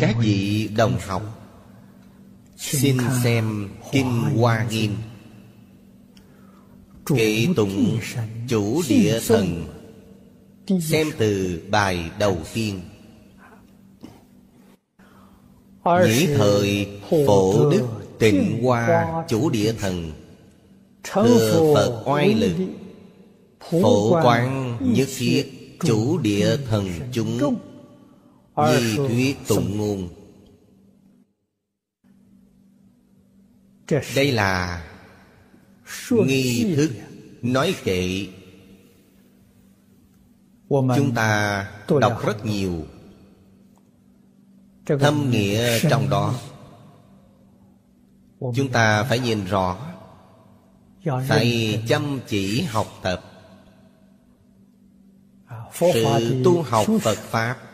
các vị đồng học xin xem kinh hoa nghiêm. Kệ tụng chủ địa thần. xem từ bài đầu tiên. Nhĩ thời phổ đức tịnh hoa chủ địa thần. Thừa Phật oai lực Phổ quán nhất thiết chủ địa thần chúng Di thuyết tụng ngôn Đây là nghi thức nói kệ. Chúng ta đọc rất nhiều. Thâm nghĩa trong đó. Chúng ta phải nhìn rõ. Phải chăm chỉ học tập. Sự tu học Phật Pháp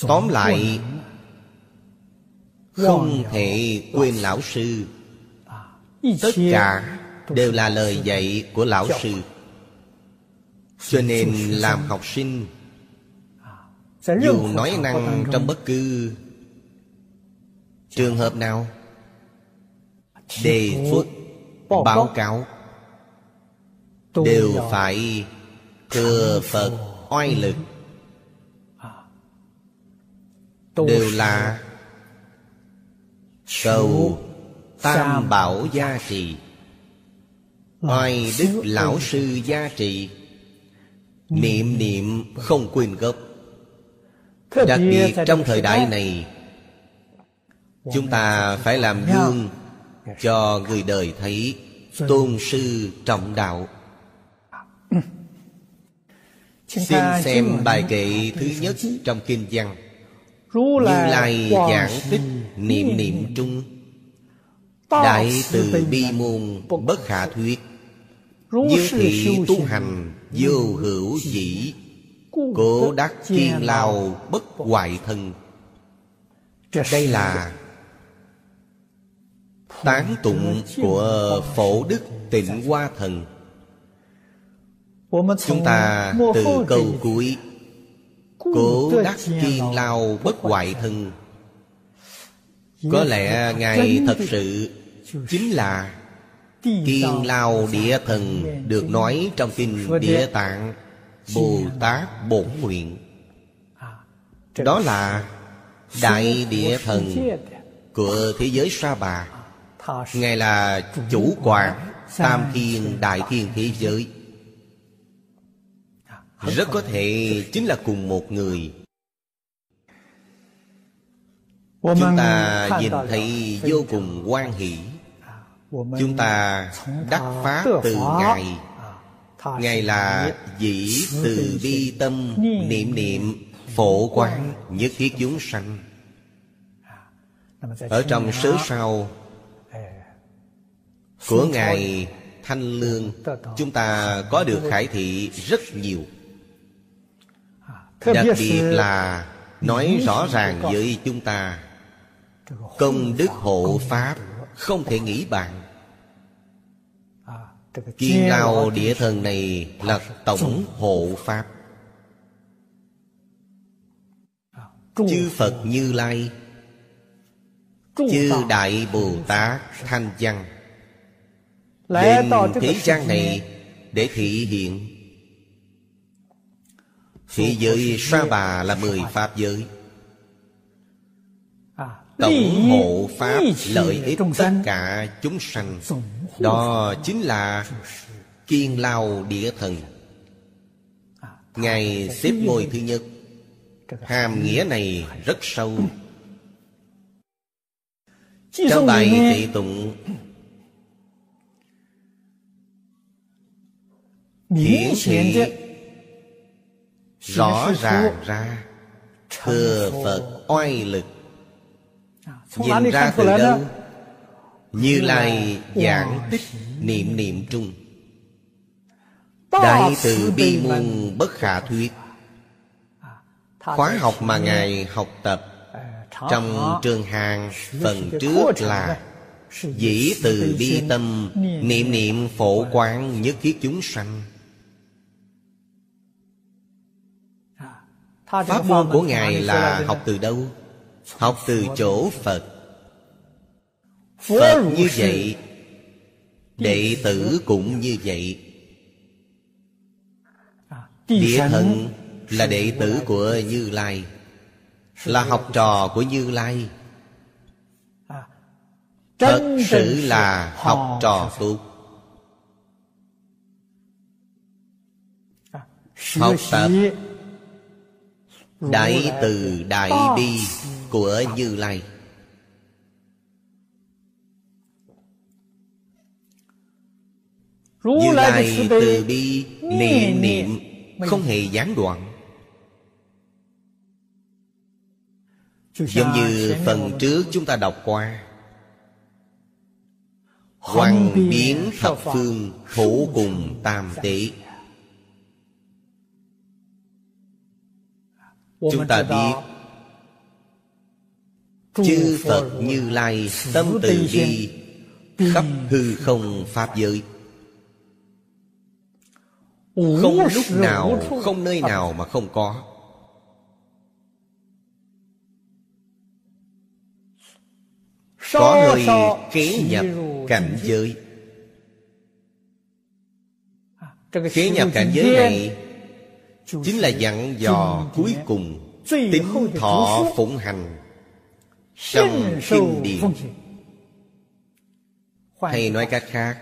Tóm lại Không thể quên lão sư. Tất cả đều là lời dạy của lão sư. Cho nên làm học sinh Dù nói năng trong bất cứ Trường hợp nào Đề xuất Báo cáo Đều phải Thừa Phật oai lực Đều là Cầu Tam bảo gia trì. Oai đức lão sư gia trì. Niệm niệm không quên gốc. Đặc biệt trong thời đại này Chúng ta phải làm gương Cho người đời thấy Tôn sư trọng đạo. Xin xem bài kệ thứ nhất trong Kinh văn Như Lai giảng tích niệm niệm trung Đại từ bi môn bất khả thuyết. Như thị tu hành vô hữu dĩ. Cố đắc kiên lao bất hoại thân. Đây là Tán tụng của Phổ Đức Tịnh Hoa Thần. Chúng ta từ câu cuối Cố đắc kiên lao bất hoại thân. Có lẽ Ngài thật sự Chính là Kiên lao địa thần Được nói trong kinh địa tạng Bồ Tát Bổn Nguyện. Đó là Đại địa thần Của thế giới Sa Bà. Ngài là chủ quản Tam thiên đại thiên thế giới rất có thể chính là cùng một người. Chúng ta nhìn thấy vô cùng quan hỷ. Chúng ta đắc pháp từ Ngài. Ngài là dĩ từ bi tâm, niệm niệm, phổ quán nhất thiết chúng sanh. Ở trong sớ sau Của Ngài Thanh Lương, Chúng ta có được khải thị rất nhiều. Đặc biệt là Nói rõ ràng với chúng ta Công đức hộ Pháp Không thể nghĩ bàn. Kiên lao địa thần này là tổng hộ Pháp. Chư Phật Như Lai Chư Đại Bồ Tát Thanh Văn. Lên thế gian này để thị hiện Thị giới Sa Bà là mười Pháp giới. Tổng hộ Pháp lợi ích tất cả chúng sanh. Đó chính là Kiên Lao Địa Thần. Ngài xếp ngôi thứ nhất. Hàm nghĩa này rất sâu. Trong bài thị tụng. Hiển thị Rõ ràng ra Thừa Phật oai lực. Nhìn ra từ đâu? Như Lai giảng tích niệm niệm trung. Đại từ bi môn bất khả thuyết. Khóa học mà Ngài học tập. Trong trường hàng phần trước là Dĩ từ bi tâm Niệm niệm phổ quán nhất thiết chúng sanh Pháp môn của Ngài là học từ đâu? Học từ chỗ Phật. Phật như vậy Đệ tử cũng như vậy. Địa thần. là đệ tử của Như Lai Là học trò của Như Lai. Thật sự là học trò tốt Học tập Đại từ Đại Bi của Như Lai. Như Lai từ bi. niệm niệm. Không hề gián đoạn. Giống như phần trước chúng ta đọc qua. Hoàng biến thập phương Thủ cùng tam tế Chúng ta biết Chư Phật Như Lai Tâm từ bi Khắp hư không Pháp giới. Không lúc nào Không nơi nào mà không có. Có nơi kế nhập cảnh giới. Kế nhập cảnh giới này Chính là dặn dò cuối cùng Tính thọ phụng hành. Trong kinh điển Hay nói cách khác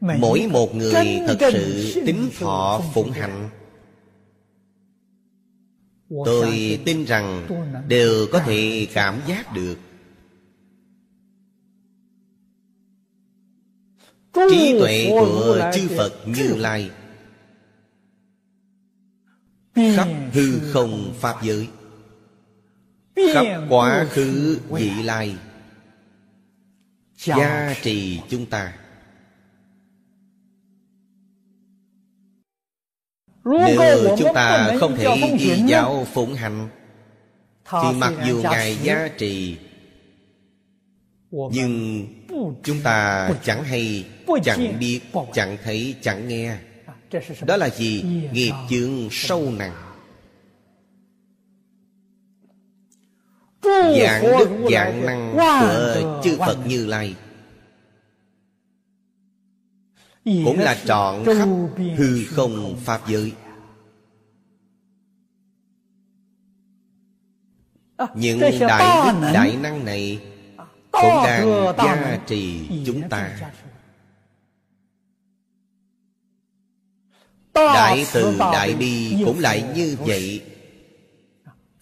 Mỗi một người thật sự tính thọ phụng hành. Tôi tin rằng đều có thể cảm giác được. Trí tuệ của chư Phật Như Lai Khắp hư không Pháp giới. Khắp quá khứ vị lai. Gia trì chúng ta. Nếu chúng ta không thể ghi giáo phụng hành Thì mặc dù Ngài gia trì Nhưng chúng ta chẳng hay Chẳng biết, chẳng thấy, chẳng nghe Đó là gì? Nghiệp chướng sâu nặng. Dạng đức dạng năng của chư Phật Như Lai. Cũng là trọn khắp hư không Pháp giới. Những đại đức đại năng này Cũng đang gia trì chúng ta Đại từ đại bi cũng lại như vậy.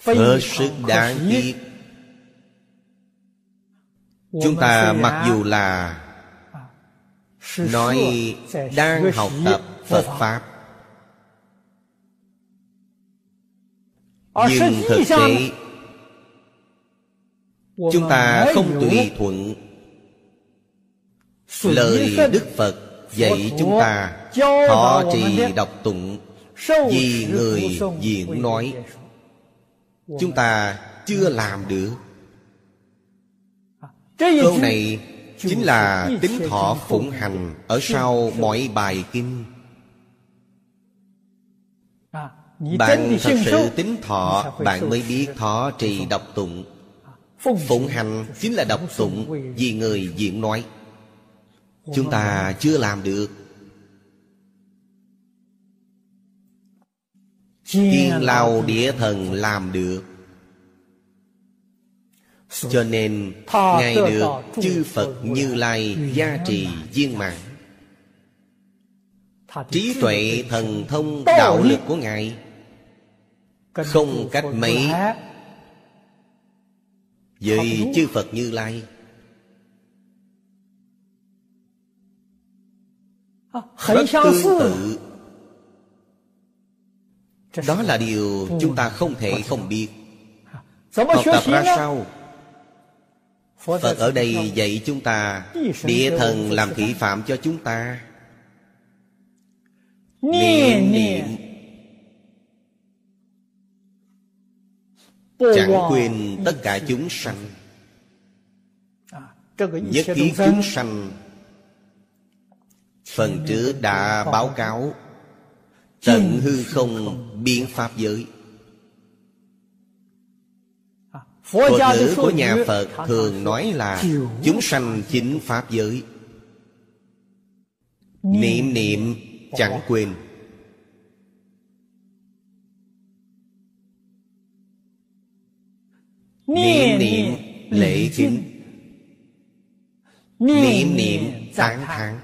Hết sức đáng tiếc. Chúng ta mặc dù là Nói đang học tập Phật Pháp. Nhưng thực tế Chúng ta không tùy thuận. Lời Đức Phật dạy chúng ta Thọ trì đọc tụng Vì người diễn nói. Chúng ta chưa làm được. Câu này chính là tính thọ phụng hành Ở sau mỗi bài kinh. Bạn thật sự tính thọ Bạn mới biết thọ trì đọc tụng. Phụng hành chính là đọc tụng Vì người diễn nói. Chúng ta chưa làm được Thiên lao địa thần làm được. Cho nên Ngài được chư Phật Như Lai gia trì viên mạng Trí tuệ thần thông đạo lực của Ngài. Không cách mấy Với chư Phật Như Lai. Rất tương tự đó là điều chúng ta không thể không biết. Học tập ra sao? Phật ở đây dạy chúng ta Địa thần làm thị phạm cho chúng ta. Niệm niệm. Chẳng quên tất cả chúng sanh. Nhất thiết chúng sanh? Phần trước đã báo cáo Tận hư không biến pháp giới. Thuật ngữ của nhà Phật thường nói là Chúng sanh chính Pháp giới. Niệm. Niệm chẳng quên. Niệm niệm lễ kính. Niệm niệm tán thán.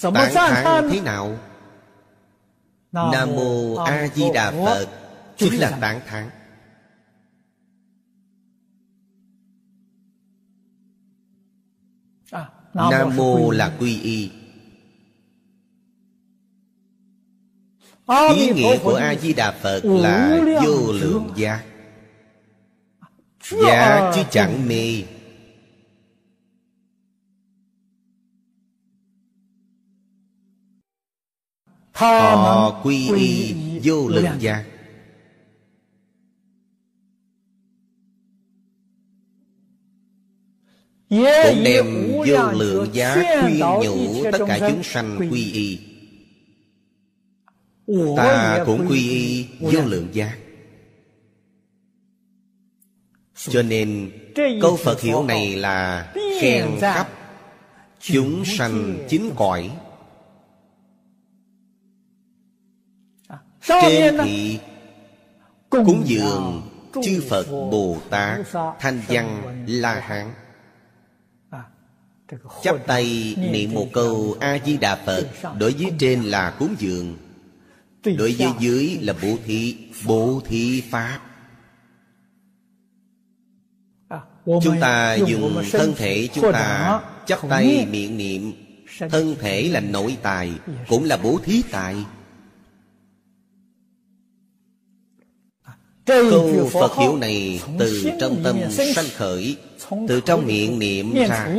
Tán thán thế nào? Nam Mô A Di Đà Phật. Chính là tán thán. Nam Mô là quy y. Ý nghĩa của A-di-đà Phật là vô lượng giác Giác chứ chẳng mê Họ quy y vô lượng giác Cũng đem vô lượng giá khuyên nhủ tất cả chúng sanh quy y. Ta cũng quy y vô lượng giác Cho nên câu Phật hiểu này là khen khắp Chúng sanh chính cõi Trên thị Cúng dường chư Phật Bồ Tát Thanh văn La Hán. Chắp tay niệm một câu A-di-đà Phật Đối với trên là cúng dường. Đối với dưới là bố thí Bố thí Pháp. Chúng ta dùng thân thể chúng ta Chắp tay miệng niệm. Thân thể là nội tài Cũng là bố thí tài Câu Phật hiệu này từ trong tâm sanh khởi Từ trong miệng niệm ra.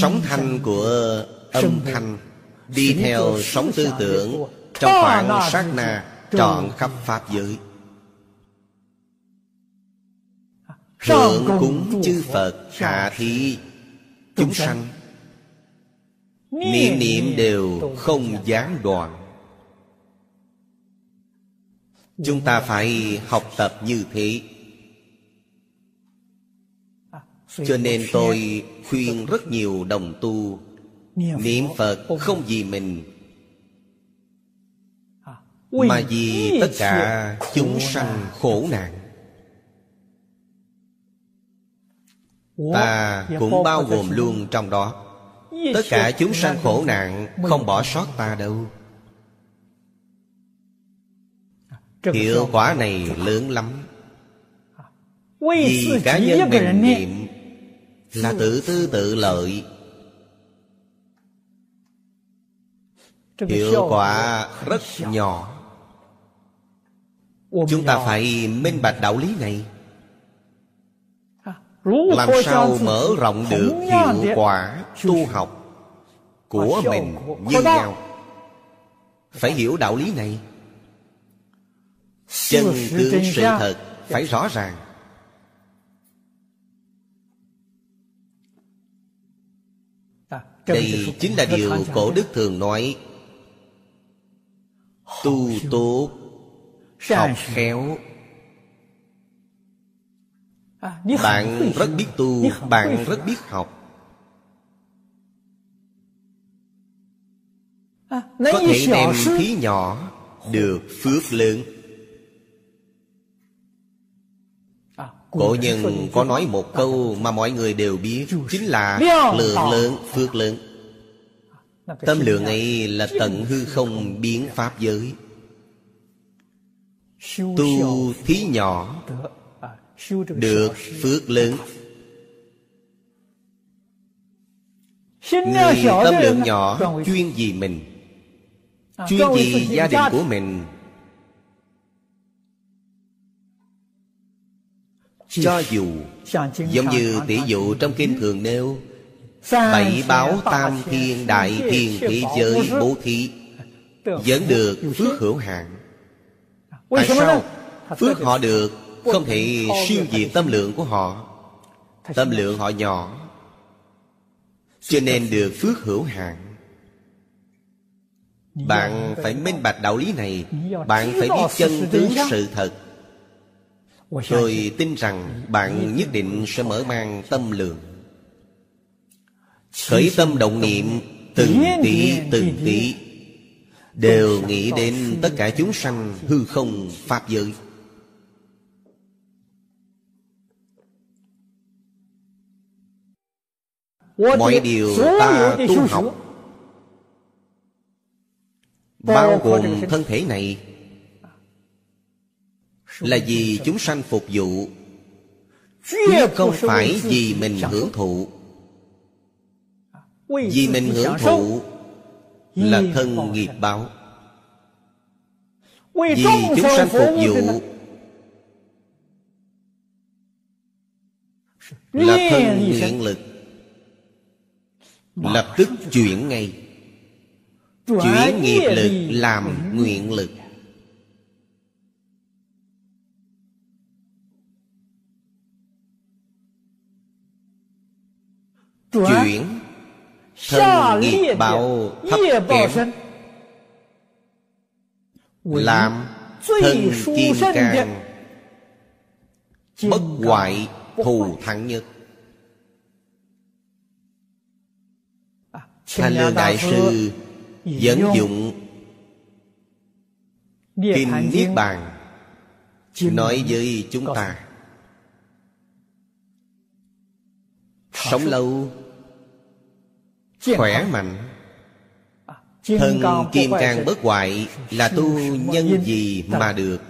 Sóng thanh của âm thanh Đi theo sóng tư tưởng Trong khoảng sát na Trọn khắp Pháp giới. Thượng cúng chư Phật Hạ thị chúng sanh Niệm niệm đều không gián đoạn. Chúng ta phải học tập như thế. Cho nên tôi khuyên rất nhiều đồng tu Niệm Phật không vì mình Mà vì tất cả chúng sanh khổ nạn. Ta cũng bao gồm luôn trong đó Tất cả chúng sanh khổ nạn Không bỏ sót ta đâu. Hiệu quả này lớn lắm. Vì cá nhân mình niệm Là tự tư tự lợi. Hiệu quả rất nhỏ. Chúng ta phải minh bạch đạo lý này làm sao mở rộng được hiệu quả tu học của mình như nhau? Phải hiểu đạo lý này. Chân tướng sự thật phải rõ ràng. Đây chính là điều cổ đức thường nói. tu tốt học khéo bạn rất biết tu bạn rất biết học có thể đem thí nhỏ được phước lớn cổ nhân có nói một câu mà mọi người đều biết chính là lượng lớn phước lớn tâm lượng ấy là tận hư không biến pháp giới tu thí nhỏ được phước lớn. Người tâm lượng nhỏ chuyên vì mình. Chuyên vì gia đình của mình. Cho dù giống như tỷ dụ trong kinh thường nêu bảy báo tam thiên đại thiên thế giới bố thí Vẫn được phước hữu hạn. Tại sao? Phước họ được Không thể siêu diệt tâm lượng của họ. Tâm lượng họ nhỏ. Cho nên được phước hữu hạn. Bạn phải minh bạch đạo lý này. Bạn phải biết chân tướng sự thật. Tôi tin rằng bạn nhất định sẽ mở mang tâm lượng. Khởi tâm động niệm từng tỷ từng tỷ Đều nghĩ đến tất cả chúng sanh hư không Pháp giới Mọi điều ta tu học. Bao gồm thân thể này Là vì chúng sanh phục vụ. Chứ không phải vì mình hưởng thụ. Vì mình hưởng thụ Là thân nghiệp báo. Vì chúng sanh phục vụ Là thân nguyện lực Lập tức chuyển ngay. Chuyển nghiệp lực làm nguyện lực. Chuyển. Thân nghiệp báo thấp kém. Làm thân kim cang Bất hoại thù thắng nhất Thanh Lương Đại Sư dẫn dụng. Kinh Niết Bàn Nói với chúng ta. Sống lâu Khỏe mạnh. Thân kim cang bất hoại Là tu nhân gì mà được.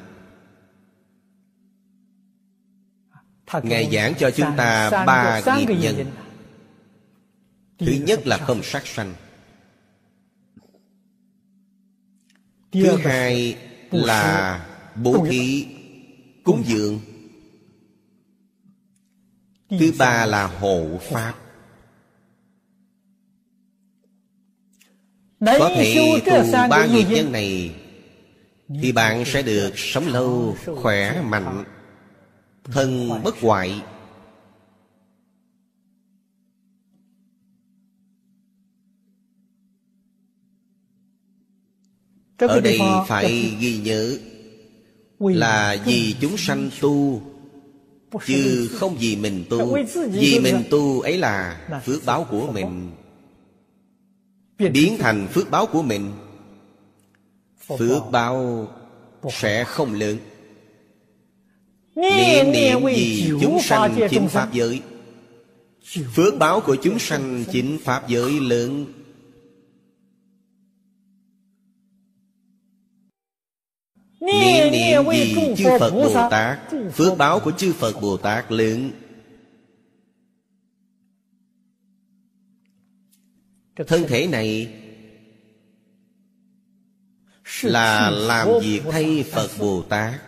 Ngài giảng cho chúng ta ba nghiệp nhân Thứ nhất là không sát sanh. Thứ hai là bố thí Cúng dường. Thứ ba là hộ pháp. Có thể tu ba nghiệp nhân này Thì bạn sẽ được sống lâu, khỏe, mạnh Thân bất hoại Ở đây phải ghi nhớ Là vì chúng sanh tu Chứ không vì mình tu Vì mình tu ấy là phước báo của mình. Biến. Thành phước báo của mình. Phước báo. sẽ không lớn. Niệm niệm vì chúng sanh chính Pháp giới. Phước báo của chúng sanh. chính Pháp giới lớn Niệm niệm vì chư Phật Bồ Tát? Phước báo của chư Phật Bồ Tát lớn. Thân thể này Là làm việc thay Phật Bồ Tát?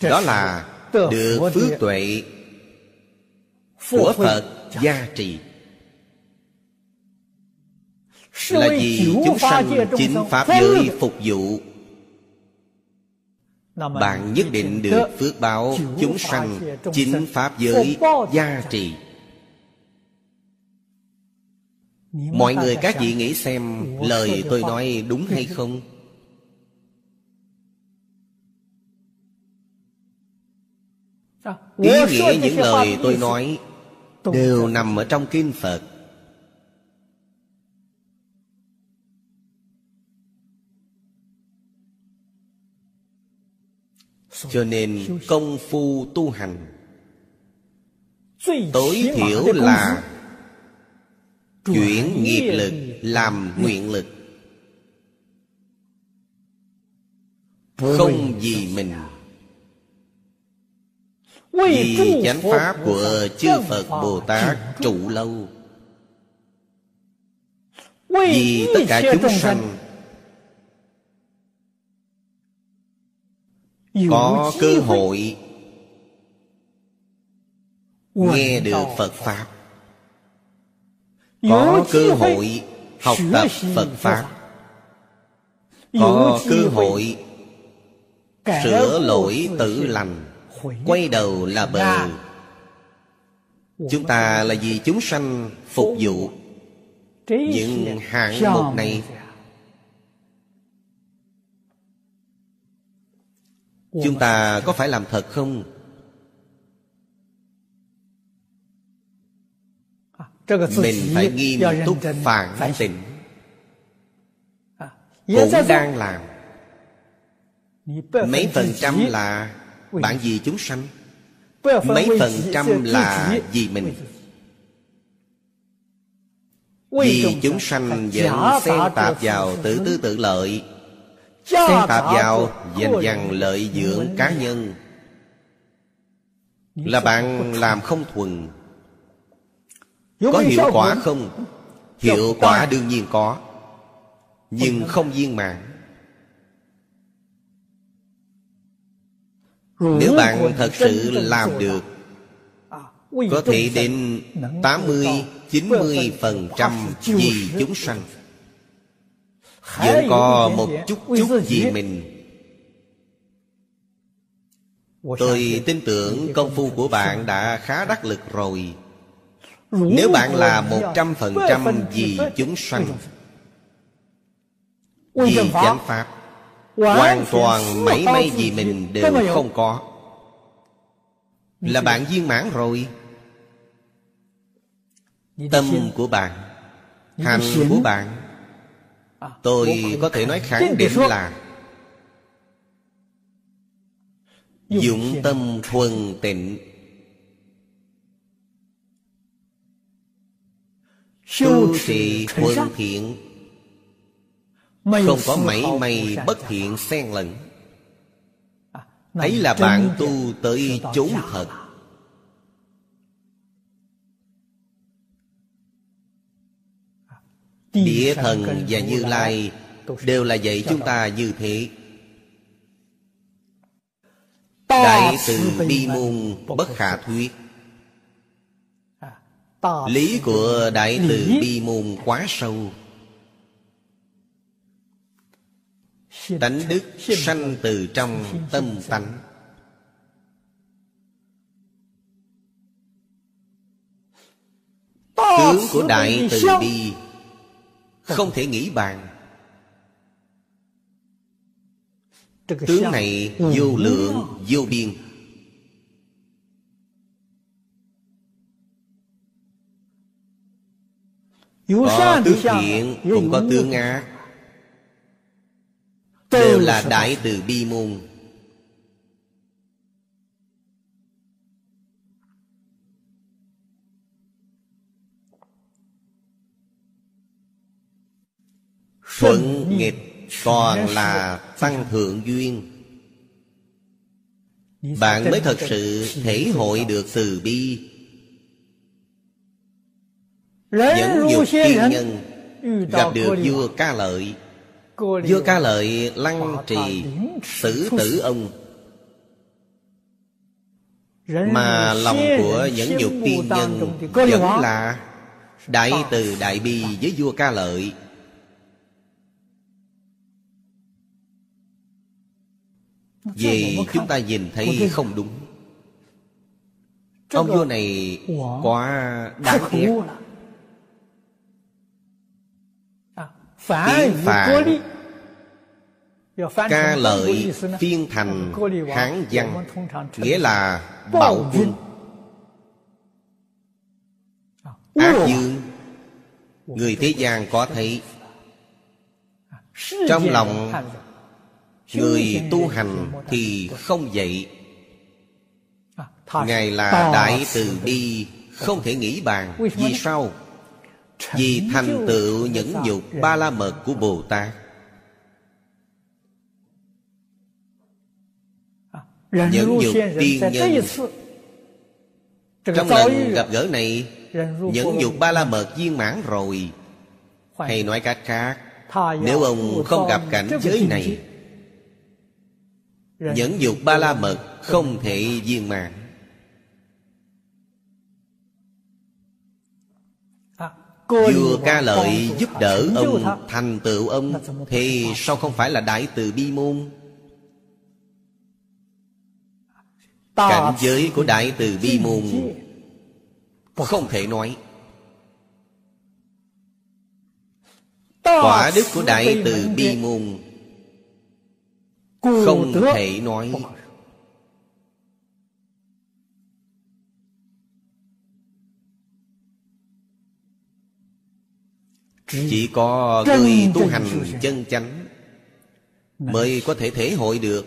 Đó là được phước tuệ Của Phật gia trì là vì chúng sanh chính Pháp giới phục vụ. Bạn nhất định được phước báo chúng sanh chính Pháp giới gia trì. Mọi người các vị nghĩ xem lời tôi nói đúng hay không? Ý nghĩa những lời tôi nói Đều nằm ở trong Kinh Phật cho nên công phu tu hành tối thiểu là chuyển nghiệp lực làm nguyện lực. Không vì mình. Vì chánh pháp của chư phật bồ tát trụ lâu. Vì tất cả chúng sanh có cơ hội nghe được phật pháp. Có cơ hội học tập phật pháp. Có cơ hội sửa lỗi tự lành quay đầu là bờ. Chúng ta là vì chúng sanh phục vụ. những hạng mục này chúng ta có phải làm thật không? Mình phải nghiêm túc phản tỉnh. Cũng đang làm. Mấy phần trăm là bạn vì chúng sanh. Mấy phần trăm là vì mình. Vì chúng sanh vẫn xen tạp vào tự tư tự lợi Xen tạp vào dành dằn lợi dưỡng cá nhân. Là bạn làm không thuần Có hiệu quả không? Hiệu quả đương nhiên có Nhưng không viên mãn. Nếu bạn thật sự làm được à, Có thể đến 80, 90% vì chúng sanh Vẫn có một chút chút vì mình. Tôi tin tưởng công phu của bạn đã khá đắc lực rồi. Nếu bạn là một trăm phần trăm vì chúng sanh Vì chánh Pháp Hoàn toàn mấy mấy gì mình đều không có. Là bạn viên mãn rồi. Tâm của bạn Hành của bạn Tôi có thể nói khẳng định là Dụng tâm thuần tịnh. Tu trì thuần thiện. Không có mảy may bất thiện xen lẫn. À, Ấy là bạn tu tới chốn thật Địa thần và Như Lai Đều là dạy chúng ta như thế. Đại từ bi môn bất khả thuyết. À, Lý của Đại từ bi môn quá sâu. Tánh đức sanh từ trong tâm tánh. Tướng của Đại Từ Bi Không thể nghĩ bàn. Tướng này vô lượng vô biên. Có tướng thiện cũng có tướng ác. Đều là đại từ bi môn thuận nghịch toàn là tăng thượng duyên. Bạn mới thật sự thể hội được từ bi. Những dục thiên nhân gặp được vua ca lợi. Vua ca lợi lăng trì Tử tử ông. Mà lòng của những nhục tiên nhân Vẫn là Đại từ đại bi với vua ca lợi Vì chúng ta nhìn thấy không đúng. Ông vua này quá đáng ghét Tiếng phạn Ca lợi phiên thành Hán văn Nghĩa là bạo quân. Ác dương Người thế gian có thấy. Trong lòng Người tu hành thì không vậy. Ngài là đại từ bi Không thể nghĩ bàn. Vì sao? vì thành tựu những dục ba la mật của Bồ Tát. Những dục tiên nhân Trong lần gặp gỡ này Những dục ba la mật viên mãn rồi. Hay nói cách khác Nếu ông không gặp cảnh giới này Những dục ba la mật không thể viên mãn. Vua ca lợi giúp đỡ ông thành tựu ông. Thì sao không phải là đại từ bi môn? Cảnh giới của đại từ bi môn Không thể nói. Quả đức của đại từ bi môn Không thể nói. Chỉ có người tu hành chân chánh Mới có thể thể hội được.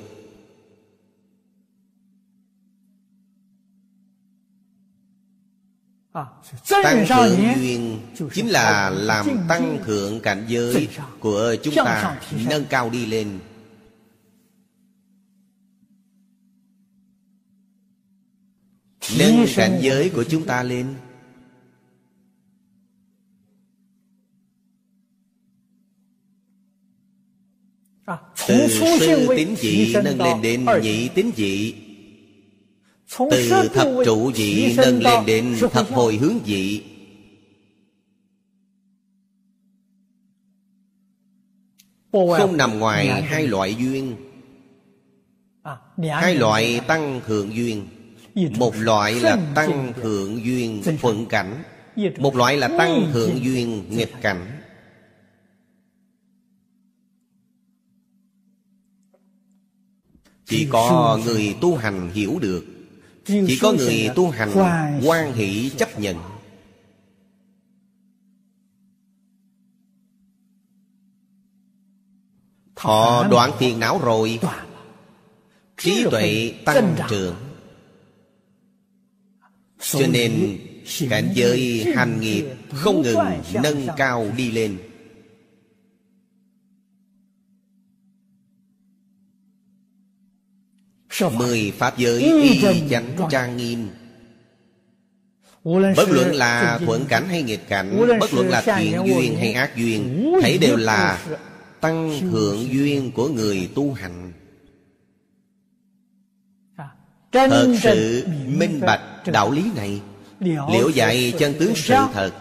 Tăng thượng duyên Chính là làm tăng thượng cảnh giới Của chúng ta nâng cao đi lên Nâng cảnh giới của chúng ta lên Từ sư tín dị nâng lên đến nhị tín dị. Từ thập trụ dị nâng lên đến thập hồi hướng dị. Không nằm ngoài hai loại duyên. Hai loại tăng thượng duyên Một loại là tăng thượng duyên thuận cảnh. Một loại là tăng thượng duyên nghịch cảnh. Chỉ có người tu hành hiểu được. Chỉ có người tu hành quan hỷ chấp nhận. Họ đoạn phiền não rồi. Trí tuệ tăng trưởng Cho nên cảnh giới hành nghiệp Không ngừng nâng cao đi lên. Mười pháp giới y chánh trang nghiêm. Bất luận là thuận cảnh hay nghịch cảnh Bất luận là thiện duyên hay ác duyên Thấy đều là tăng thượng duyên của người tu hành. Thật sự minh bạch đạo lý này Liễu dạy chân tướng sự thật.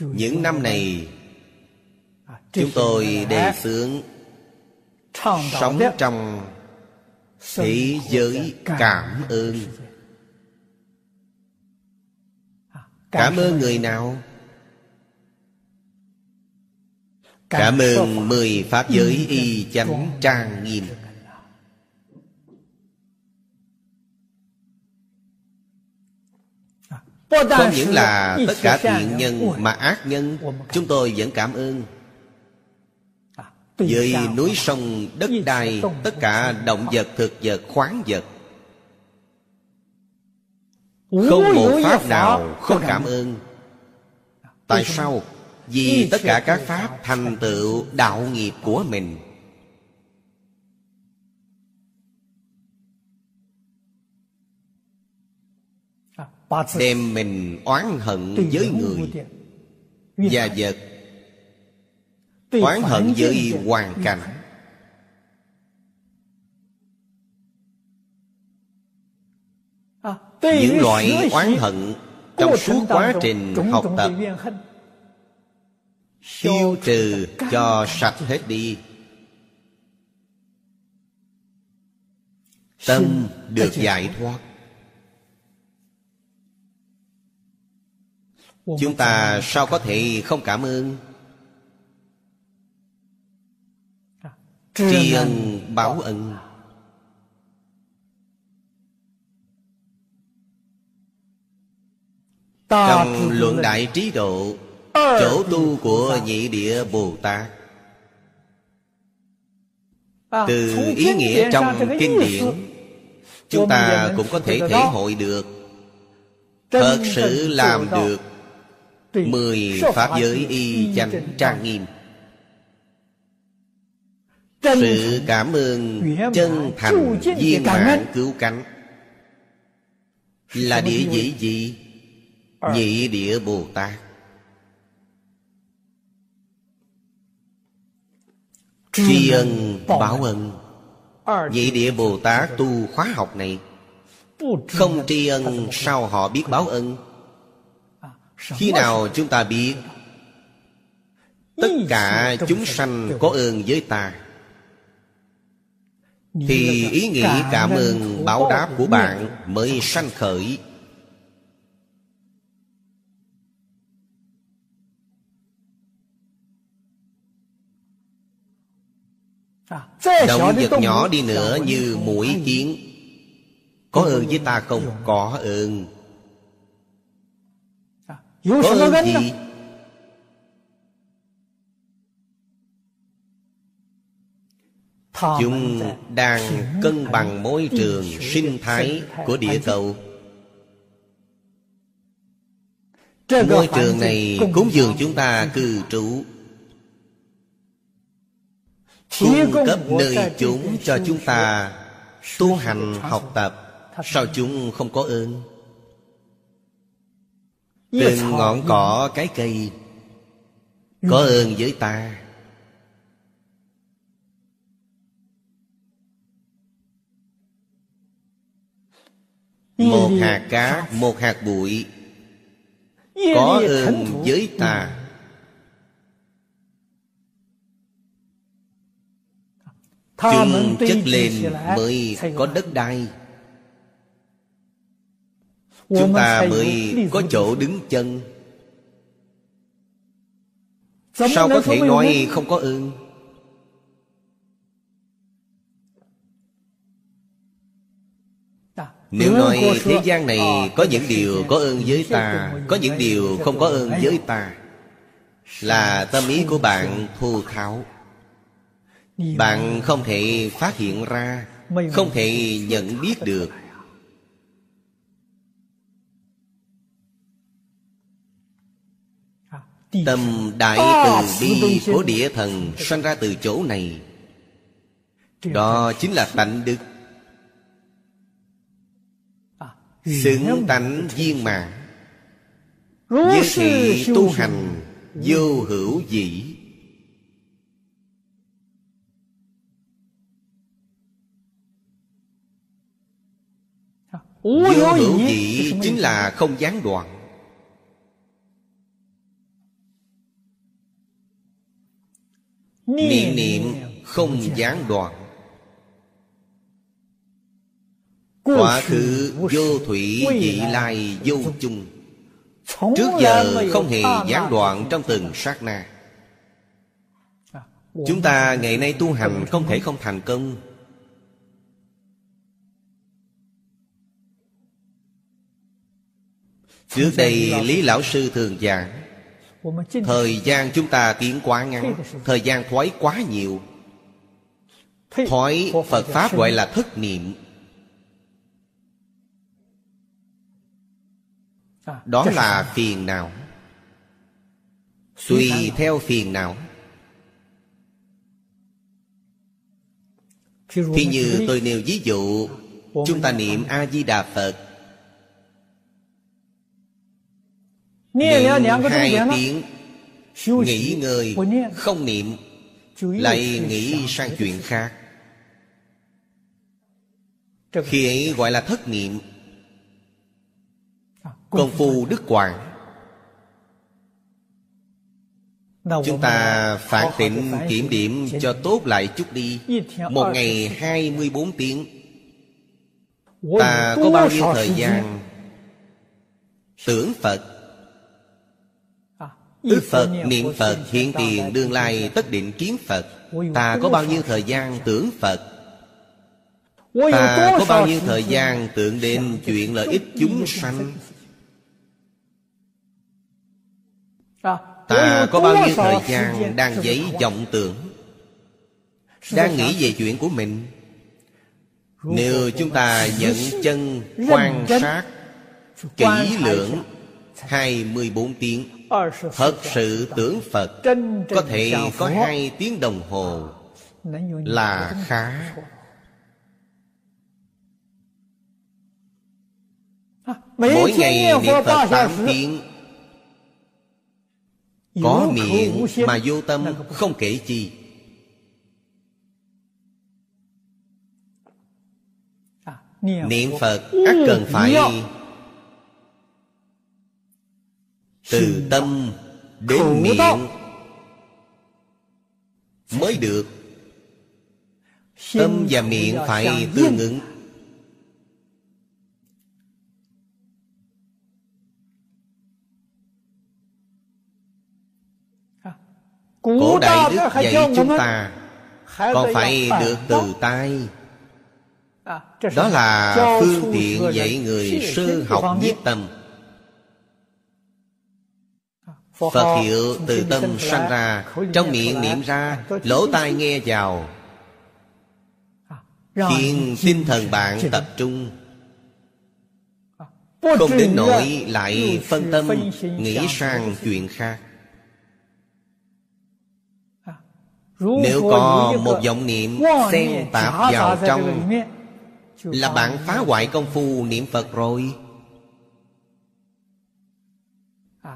Những năm này Chúng tôi đề xướng Sống trong thế giới cảm ơn. Cảm ơn người nào? Cảm ơn mười Pháp giới y chánh trang nghiêm Không những là tất cả thiện nhân mà ác nhân Chúng tôi vẫn cảm ơn. Với núi sông đất đai Tất cả động vật thực vật khoáng vật. Không một pháp nào không cảm ơn. Tại sao? Vì tất cả các pháp thành tựu đạo nghiệp của mình Đem mình oán hận với người. Và vật Oán hận với hoàn cảnh. Những loại oán hận Trong suốt quá trình học tập Tiêu trừ cho sạch hết đi. Tâm được giải thoát Chúng ta sao có thể không cảm ơn? Tri ân báo ân. Trong luận đại trí độ Chỗ tu của nhị địa Bồ Tát. Từ ý nghĩa trong kinh điển Chúng ta cũng có thể thể hội được. Thật sự làm được Mười Pháp giới y chánh trang nghiêm. Sự cảm ơn chân thành viên mãn cứu cánh. Là địa vị gì? Nhị địa Bồ Tát. Tri ân báo ân. Nhị địa Bồ Tát tu khóa học này. Không tri ân. sao họ biết báo ân Khi nào chúng ta biết Tất cả chúng sanh có ơn với ta. Thì ý nghĩ cảm ơn báo đáp của bạn mới sanh khởi. Động vật nhỏ đi nữa như mũi kiến. Có ơn với ta không? Có ơn Có ơn gì? Chúng đang cân bằng môi trường sinh thái của địa cầu. Môi trường này cúng dường chúng ta cư trú. Cung cấp nơi chúng cho chúng ta tu hành học tập. sao chúng không có ơn từng ngọn cỏ cái cây có ơn với ta. Một hạt cát một hạt bụi có ơn với ta. Chung chất lên mới có đất đai Chúng ta mới có chỗ đứng chân. Sao có thể nói không có ơn Nếu nói thế gian này có những điều có ơn với ta Có những điều không có ơn với ta. Là tâm ý của bạn thô tháo bạn không thể phát hiện ra không thể nhận biết được tâm đại từ bi của địa thần sanh ra từ chỗ này. Đó chính là tánh đức. Xứng tánh viên mạng như thị tu hành vô hữu dĩ. Vô hữu dị chính là không gián đoạn Niệm niệm không gián đoạn. Quá khứ vô thủy dị lai vô chung. Trước giờ không hề gián đoạn trong từng sát na. Chúng ta ngày nay tu hành không thể không thành công. Trước đây Lý Lão Sư thường giảng Thời gian chúng ta tiến quá ngắn Thời gian thoái quá nhiều. Thoái Phật Pháp gọi là thất niệm. Đó là phiền não. Tùy theo phiền não. Thì như tôi nêu ví dụ Chúng ta niệm A-di-đà Phật Niệm hai tiếng Nghỉ ngơi Không niệm Lại nghĩ sang chuyện khác. Khi ấy gọi là thất niệm. Công phu đức quảng Chúng ta phản tịnh kiểm điểm cho tốt lại chút đi. Một ngày 24 tiếng. Ta có bao nhiêu thời gian Tưởng Phật Ước Phật, niệm Phật, hiện tiền, đương lai, tất định kiến Phật. Ta có bao nhiêu thời gian tưởng Phật? Ta có bao nhiêu thời gian tưởng đến chuyện lợi ích chúng sanh? Ta có bao nhiêu thời gian đang giấy vọng tưởng? Đang nghĩ về chuyện của mình. Nếu chúng ta nhận chân quan sát Kỹ lưỡng 24 tiếng Thật sự tưởng Phật Có thể có hai tiếng đồng hồ Là khá. Mỗi ngày niệm Phật tám tiếng. Có miệng mà vô tâm không kể chi. Niệm Phật ắt cần phải Từ tâm đến miệng Mới được. Tâm và miệng phải tương ứng. Cổ đại Đức dạy chúng ta Còn phải được từ tay? Đó là phương tiện dạy người sơ học nhiếp tâm Phật hiệu từ tâm sanh ra Trong miệng niệm ra Lỗ tai nghe vào. Khiến tinh thần bạn tập trung. Không đến nỗi lại phân tâm Nghĩ sang chuyện khác. Nếu có một vọng niệm xen tạp vào trong Là bạn phá hoại công phu niệm Phật rồi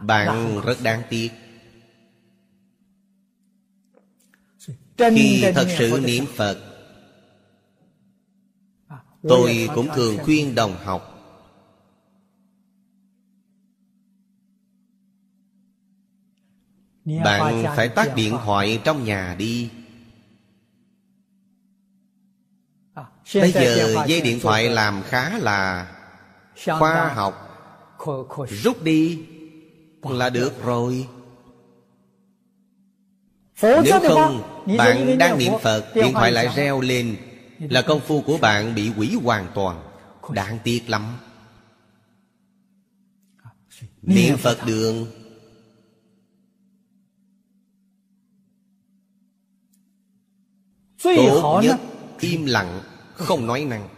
Bạn rất đáng tiếc. Khi thật sự niệm Phật Tôi cũng thường khuyên đồng học. Bạn phải tắt điện thoại trong nhà đi. Bây giờ dây điện thoại làm khá là Khoa học. Rút đi Là được rồi. Nếu không Bạn đang niệm Phật Điện thoại lại reo lên Là công phu của bạn bị hủy hoàn toàn. Đáng tiếc lắm. Niệm Phật đường. Tốt nhất im lặng Không nói năng.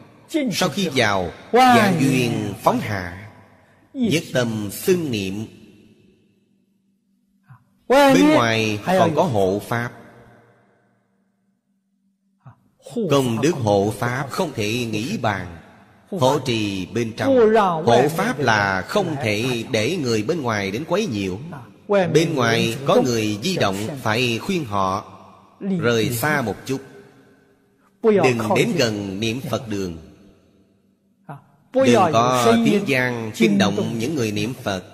Sau khi vào Dạng duyên phóng hạ Nhất tâm xưng niệm Bên ngoài còn có hộ Pháp. Công đức hộ Pháp không thể nghĩ bàn. Hộ trì bên trong. Hộ Pháp là không thể để người bên ngoài đến quấy nhiều Bên ngoài có người di động Phải khuyên họ. Rời xa một chút. Đừng đến gần niệm Phật đường. Đừng có tiếng gian kinh động những người niệm Phật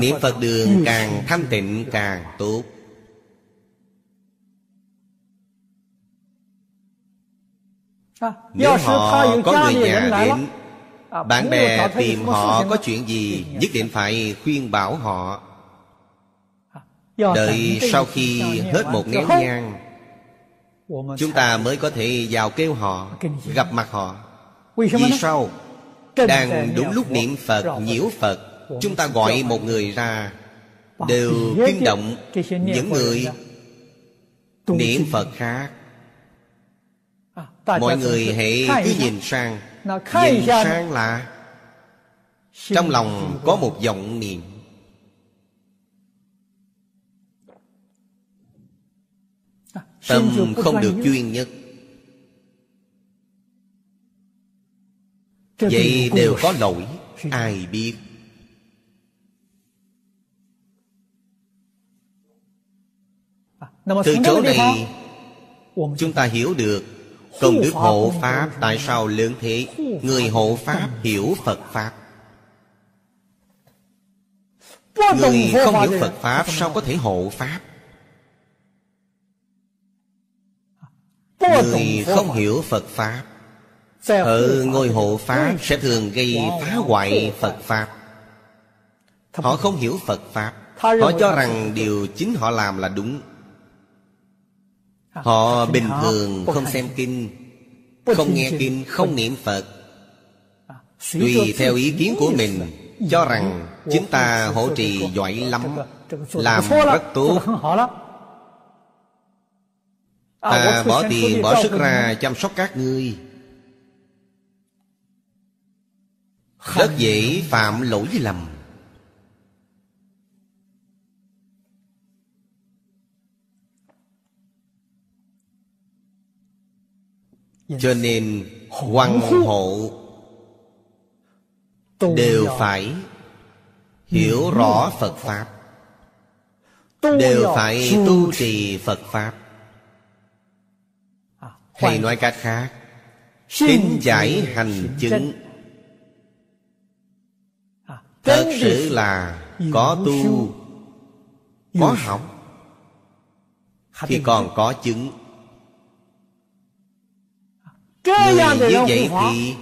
Niệm Phật đường càng thanh tịnh càng tốt. Nếu họ có người nhà đến Bạn bè tìm họ có chuyện gì Nhất định phải khuyên bảo họ. Đợi sau khi hết một nén nhang Chúng ta mới có thể vào kêu họ Gặp mặt họ. Vì sao Đang đúng lúc niệm Phật. nhiễu Phật Chúng ta gọi một người ra Đều kinh động Những người Niệm Phật khác. Mọi người hãy cứ nhìn sang Nhìn sang là Trong lòng có một vọng niệm. Tâm không được chuyên nhất. Vậy đều có lỗi, Ai biết? Từ chỗ này Chúng ta hiểu được Công đức hộ Pháp Tại sao lớn thế. Người hộ Pháp hiểu Phật Pháp. Người không hiểu Phật Pháp Sao có thể hộ Pháp? Người không hiểu Phật Pháp. Ở ngôi hộ Pháp Sẽ thường gây phá hoại Phật Pháp. Họ không hiểu Phật Pháp. Họ cho rằng điều chính họ làm là đúng Họ bình thường không xem kinh Không nghe kinh, không niệm Phật Tùy theo ý kiến của mình Cho rằng chúng ta hộ trì giỏi lắm Làm rất tốt Ta bỏ tiền bỏ sức ra chăm sóc các ngươi Rất dễ phạm lỗi lầm Cho nên hoàng hộ Đều phải hiểu rõ Phật Pháp. Đều phải tu trì Phật Pháp. Hay nói cách khác Tin giải hành chứng. Thật sự là có tu Có học Thì còn có chứng Người như vậy thì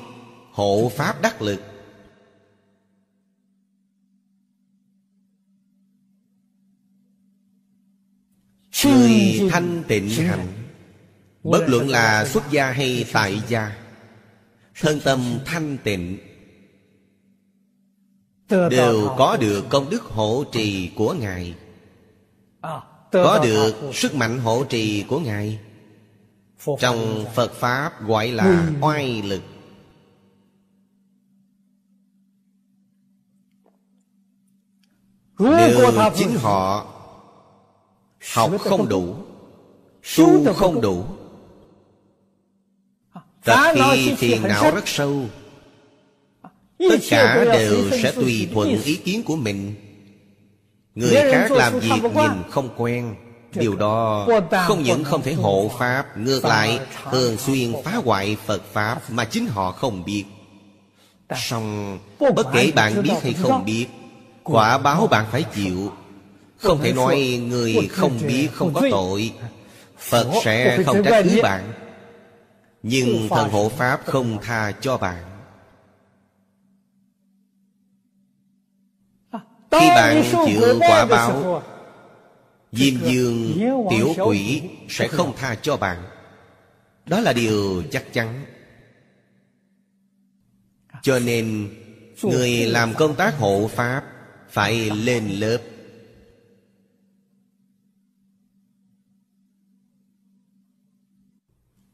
hộ pháp đắc lực. Người thanh tịnh hạnh. Bất luận là xuất gia hay tại gia Thân tâm thanh tịnh Đều có được công đức hộ trì của Ngài. Có được sức mạnh hộ trì của Ngài Trong Phật Pháp gọi là oai lực. Nếu chính họ Học không đủ Tu không đủ Tập khi phiền não rất sâu Tất cả đều sẽ tùy thuận ý kiến của mình. Người khác làm việc nhìn không quen Điều đó không những không thể hộ Pháp, Ngược lại, thường xuyên phá hoại Phật Pháp Mà chính họ không biết. Xong bất kể bạn biết hay không biết, Quả báo bạn phải chịu. Không thể nói người không biết không có tội. Phật sẽ không trách cứ bạn. Nhưng thần hộ Pháp không tha cho bạn. Khi bạn chịu quả báo Diêm dương tiểu quỷ sẽ không tha cho bạn. Đó là điều chắc chắn. Cho nên Người làm công tác hộ Pháp Phải lên lớp.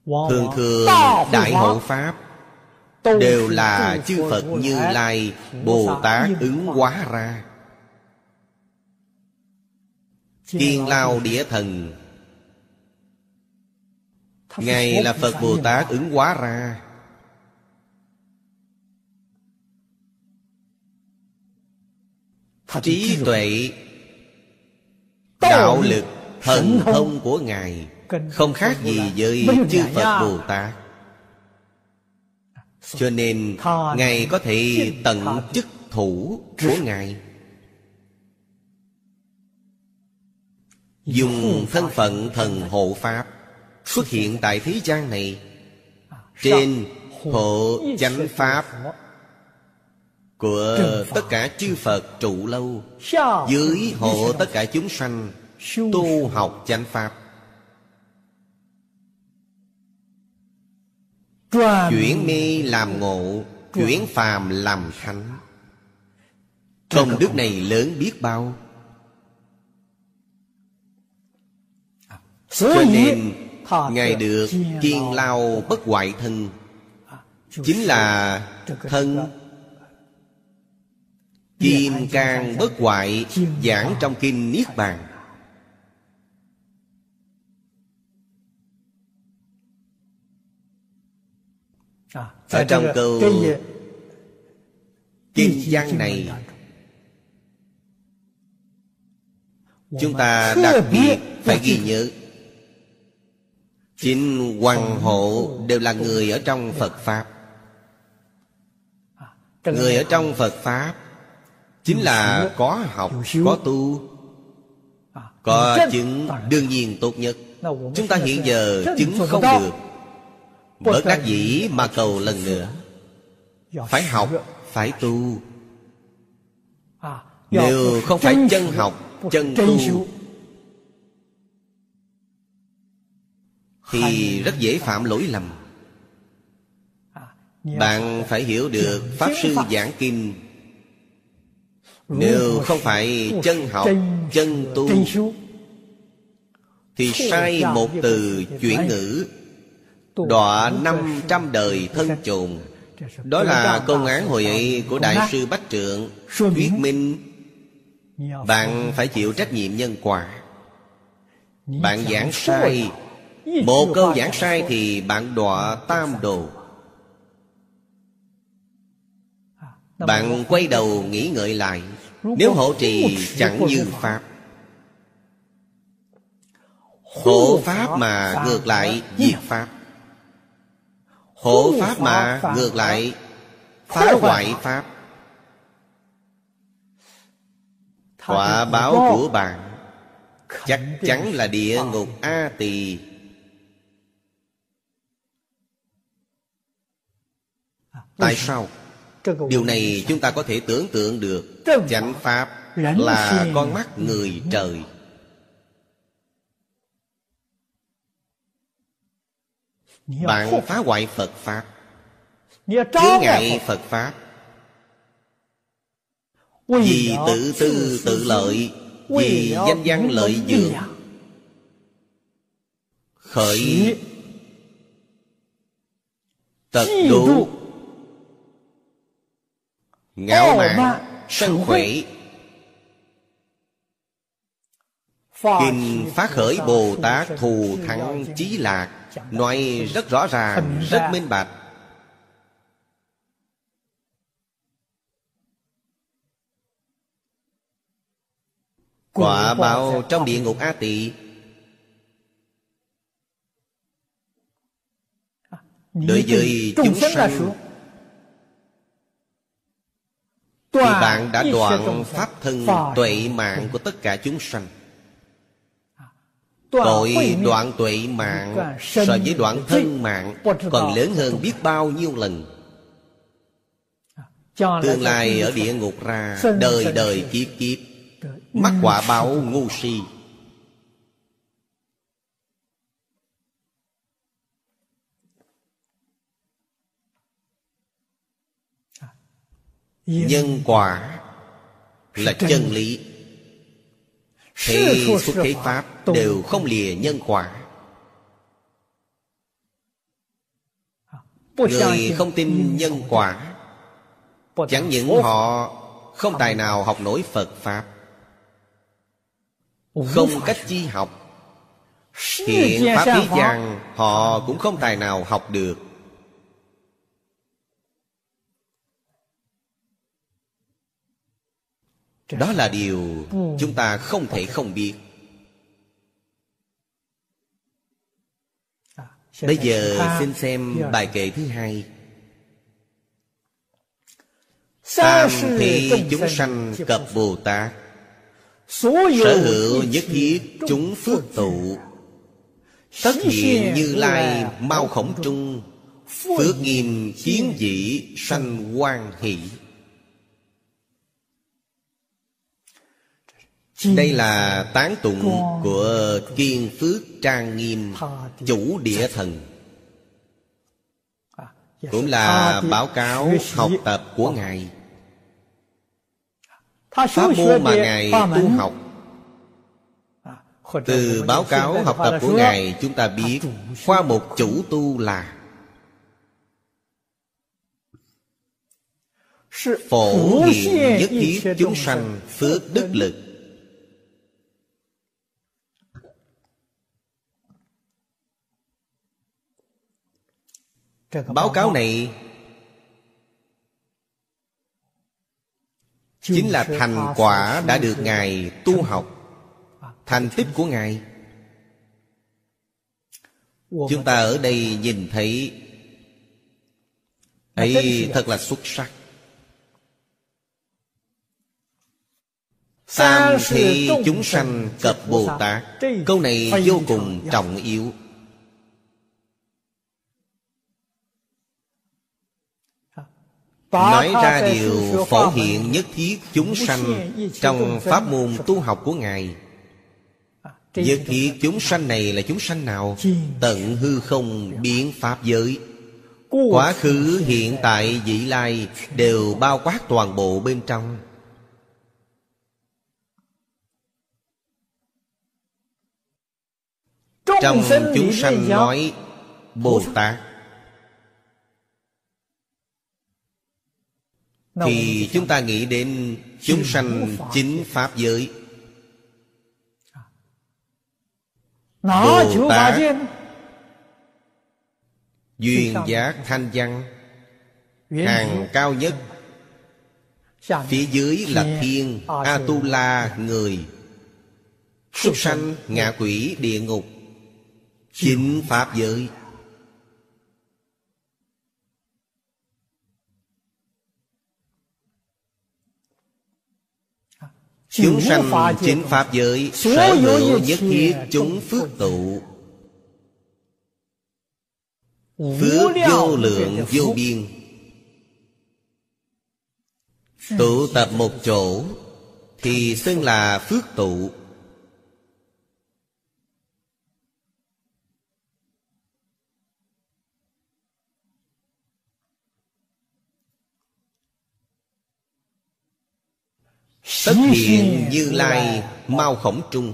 Thường thường Đại hộ Pháp Đều là chư Phật Như Lai Bồ Tát ứng hóa ra Kiên lao địa thần. Ngài là Phật Bồ Tát ứng hóa ra. Trí tuệ Đạo lực Thần thông của Ngài Không khác gì với chư Phật Bồ Tát. Cho nên Ngài có thể tận chức thủ của Ngài Dùng thân phận thần hộ Pháp Xuất hiện tại thế gian này. Trên hộ chánh Pháp Của tất cả chư Phật trụ lâu Dưới hộ tất cả chúng sanh Tu học chánh Pháp. Chuyển mê làm ngộ Chuyển phàm làm thánh. Công đức này lớn biết bao Cho nên Ngài được kiên lao bất hoại thân. Chính là thân. Kim can bất hoại Giảng trong kinh Niết Bàn. Ở trong câu Kinh văn này Chúng ta đặc biệt phải ghi nhớ Chính hoàng hộ đều là người ở trong Phật Pháp. Người ở trong Phật Pháp Chính là có học, có tu Có chứng đương nhiên tốt nhất. Chúng ta hiện giờ chứng không được. Bất đắc dĩ mà cầu lần nữa Phải học, phải tu. Nếu không phải chân học, chân tu Thì rất dễ phạm lỗi lầm. Bạn phải hiểu được Pháp Sư giảng kinh Nếu không phải chân học, chân tu Thì sai một từ chuyển ngữ Đọa năm trăm đời thân chồn. Đó là công án hồi ấy của Đại sư Bách Trượng Thuyết minh. Bạn phải chịu trách nhiệm nhân quả. Bạn giảng sai một câu giảng sai thì bạn đọa tam đồ. Bạn quay đầu nghĩ ngợi lại Nếu hộ trì chẳng như Pháp. Hộ Pháp mà ngược lại diệt Pháp. Hộ Pháp mà ngược lại phá hoại Pháp. Quả báo của bạn Chắc chắn là địa ngục A Tỳ Tại sao? Điều này chúng ta có thể tưởng tượng được. Chánh Pháp là con mắt người trời. Bạn phá hoại Phật Pháp. Chứa ngại Phật. Pháp. Vì tự tư tự lợi Vì danh văn lợi dưỡng Khởi Tật đủ Ngạo mạn Sân khỏe Kinh Phát Khởi Bồ Tát Thù Thắng Chí Lạc. Nói rất rõ ràng, rất minh bạch. Quả báo trong địa ngục A Tỳ. Đối với chúng sanh Thì bạn đã đoạn pháp thân tuệ mạng của tất cả chúng sanh. Tội đoạn tuệ mạng So với đoạn thân mạng Còn lớn hơn biết bao nhiêu lần. Tương lai ở địa ngục ra Đời đời kiếp kiếp Mắc quả báo ngu si Nhân quả Là chân lý. Thế xuất thế Pháp đều không lìa nhân quả. Người không tin nhân quả. Chẳng những họ không tài nào học nổi Phật Pháp. Không cách chi học. Hiện Pháp thế gian Họ cũng không tài nào học được Đó là điều chúng ta không thể không biết. Bây giờ xin xem bài kệ thứ hai. Tam thị chúng sanh cập Bồ Tát. Sở hữu nhất thiết chúng phước tụ. Tất hiện như lai mau khổng trung Phước nghiêm chiến dĩ sanh. quan hỷ Đây là tán tụng của Kiên Phước Trang Nghiêm Chủ Địa Thần. Cũng là báo cáo học tập của Ngài. Pháp môn mà Ngài tu học. Từ báo cáo học tập của Ngài Chúng ta biết Khoa mục chủ tu là Phổ hiện nhất thiết chúng sanh Phước đức lực Báo cáo này Chính là thành quả đã được Ngài tu học Thành tích của Ngài. Chúng ta ở đây nhìn thấy ấy thật là xuất sắc. Tam thị chúng sanh cập Bồ Tát Câu này vô cùng trọng yếu Nói ra điều phổ hiện nhất thiết chúng sanh Trong pháp môn tu học của Ngài. Nhất thiết chúng sanh này là chúng sanh nào? Tận hư không biến pháp giới. Quá khứ hiện tại vị lai Đều bao quát toàn bộ bên trong. Trong chúng sanh nói Bồ Tát Thì chúng ta nghĩ đến chúng sanh chính Pháp giới. Bồ Tát Duyên. Giác thanh văn Hàng cao nhất. Phía dưới là thiên A-tu-la người. Súc sanh. ngạ quỷ địa ngục. Chính Pháp giới Chúng sanh chính Pháp giới Sở hữu nhất thiết chúng phước tụ. Phước vô lượng vô biên. Tụ tập một chỗ Thì xưng là phước tụ Tất hiện như lai mau khổng trung.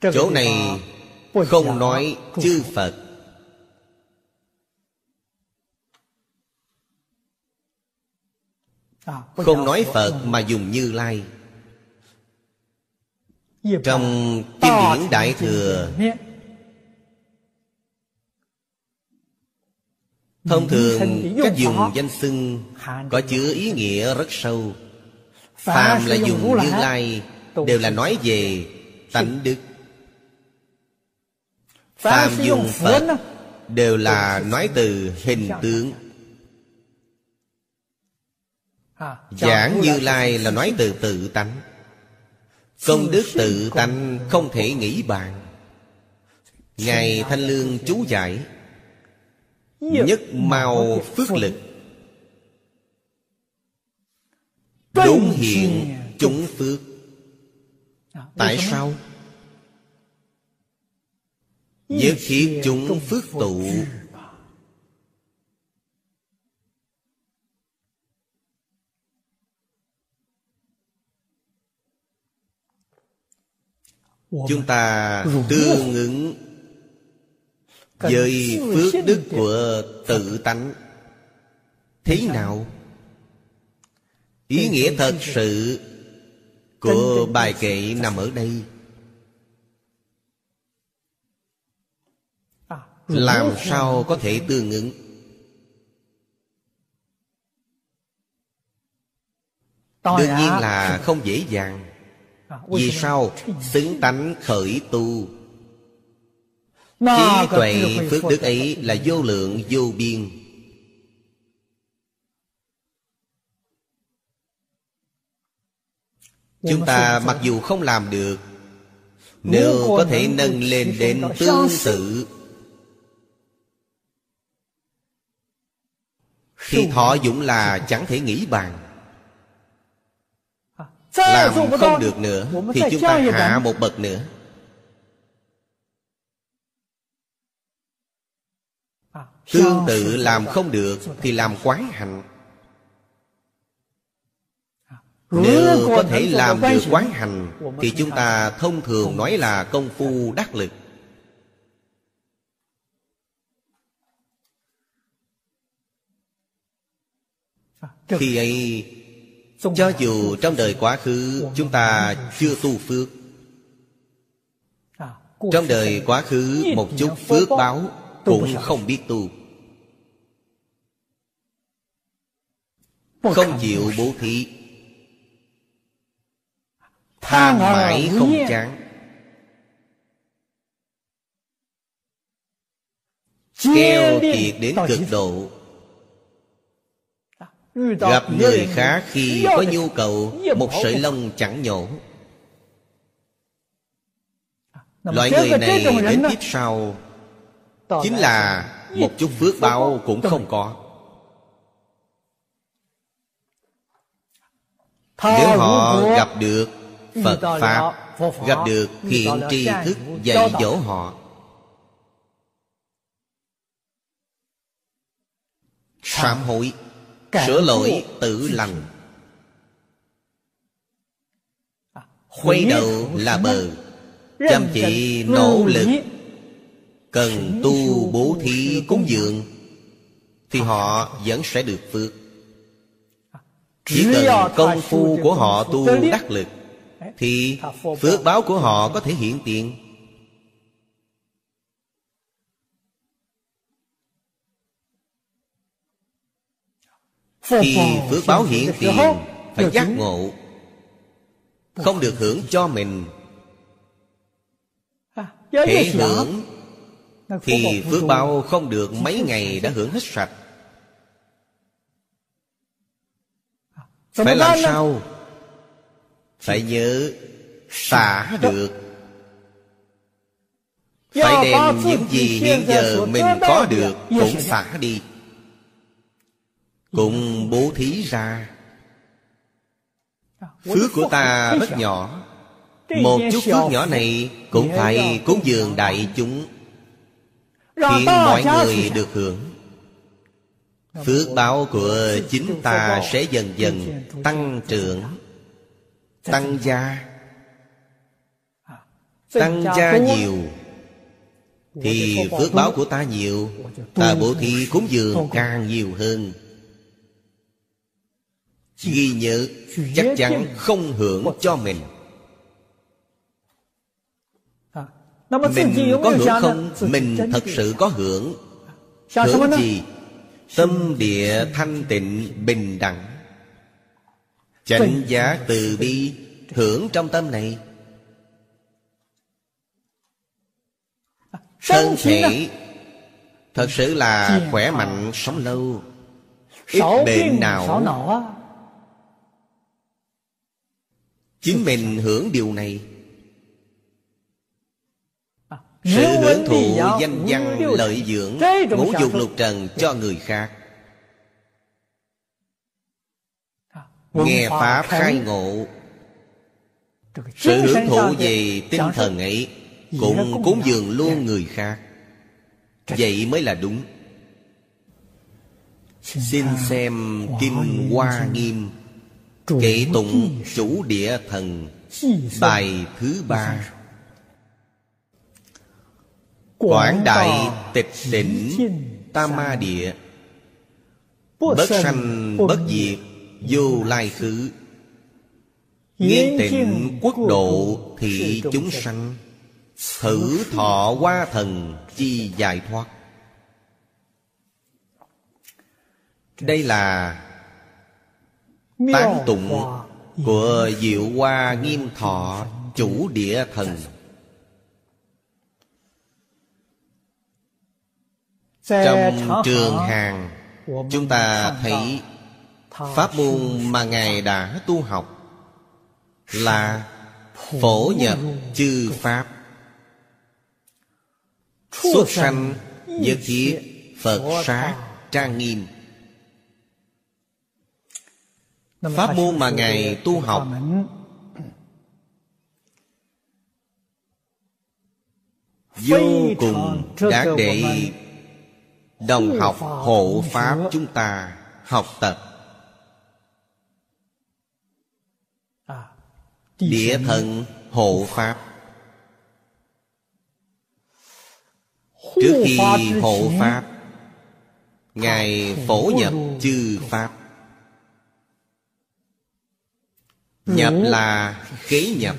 Chỗ này không nói chư Phật. Không nói Phật mà dùng Như Lai. Trong Kinh điển Đại Thừa Thông thường cách dùng danh xưng Có chứa ý nghĩa rất sâu. Phàm là dùng Như Lai Đều là nói về tánh đức. Phàm dùng Phật Đều là nói từ hình tướng. Giảng Như Lai là nói từ tự tánh. Công đức tự tánh không thể nghĩ bàn. Ngài Thanh Lương chú giải Nhất mau phước lực. Đúng hiện chúng phước. Tại sao? Nhất thiết chúng phước tụ. Chúng ta tương ứng Với phước đức của tự tánh. Thế nào? Ý nghĩa thật sự Của bài kệ nằm ở đây. Làm sao có thể tương ứng? Đương nhiên là không dễ dàng. Vì sao? xứng tánh khởi tu Trí tuệ phước đức ấy là vô lượng vô biên. Chúng ta mặc dù không làm được Nếu có thể nâng lên đến tương tự. Thì thọ dụng là chẳng thể nghĩ bàn. Làm không được nữa Thì chúng ta hạ một bậc nữa Tương tự làm không được Thì làm quán hạnh. Nếu có thể làm được quán hành Thì chúng ta thông thường nói là công phu đắc lực. Khi ấy cho dù trong đời quá khứ chúng ta chưa tu phước. Trong đời quá khứ một chút phước báo Cũng không biết tu Không chịu bố thí. Tham mãi không chán. Keo kiệt đến cực độ. Gặp người khác khi có nhu cầu Một sợi lông chẳng nhổ. Loại người này đến tiếp sau. Chính là một chút phước báo cũng không có Nếu họ gặp được Phật Pháp Gặp được hiện tri thức dạy dỗ họ. Sám hối Sửa lỗi tự lành. Khuấy đầu là bờ Chăm chỉ nỗ lực. Cần tu bố thí cúng dường Thì họ vẫn sẽ được phước Chỉ cần công phu của họ tu đắc lực Thì phước báo của họ có thể hiện tiền. Khi phước báo hiện tiền Phải giác ngộ. Không được hưởng cho mình. Thể hưởng Thì phước báo không được mấy ngày đã hưởng hết sạch Phải làm sao? Phải nhớ xả được. Phải đem những gì hiện giờ mình có được cũng xả đi. Cũng bố thí ra. Phước của ta rất nhỏ. Một chút phước nhỏ này cũng phải cúng dường đại chúng. Khiến mọi người được hưởng phước báo của chính ta sẽ dần dần tăng trưởng tăng gia tăng gia nhiều. Thì phước báo của ta nhiều ta bố thí cúng dường càng nhiều hơn. Ghi nhớ chắc chắn không hưởng cho mình. Mình có hưởng không? Mình thật sự có hưởng. Hưởng gì tâm địa thanh tịnh bình đẳng. Chánh giá từ bi hưởng trong tâm này. Thân thể thật sự là khỏe mạnh sống lâu. Ít bệnh nào chính mình hưởng điều này sự hưởng thụ danh văn lợi dưỡng ngũ dục lục trần cho người khác. Nghe pháp khai ngộ. Sự hưởng thụ về tinh thần ấy cũng cúng dường luôn người khác. Vậy mới là đúng. Xin xem kinh hoa nghiêm kệ tụng chủ địa thần bài thứ ba quảng đại tịch tỉnh tam ma địa. Bất sanh bất diệt. vô lai khứ. Nghiên tịnh quốc độ thị chúng sanh. Thử thọ qua thần chi giải thoát. Đây là Tán tụng của Diệu Hoa Nghiêm Thọ Chủ Địa Thần Trong trường hàng Chúng ta thấy Pháp môn mà Ngài đã tu học Là phổ nhập chư Pháp. Xuất sanh nhất thiết Phật sát trang nghiêm. Pháp môn mà Ngài tu học Vô cùng đã để Đồng học hộ Pháp chúng ta học tập. Địa thần hộ Pháp. Trước khi hộ Pháp Ngài phổ nhập chư Pháp. Nhập là kế nhập.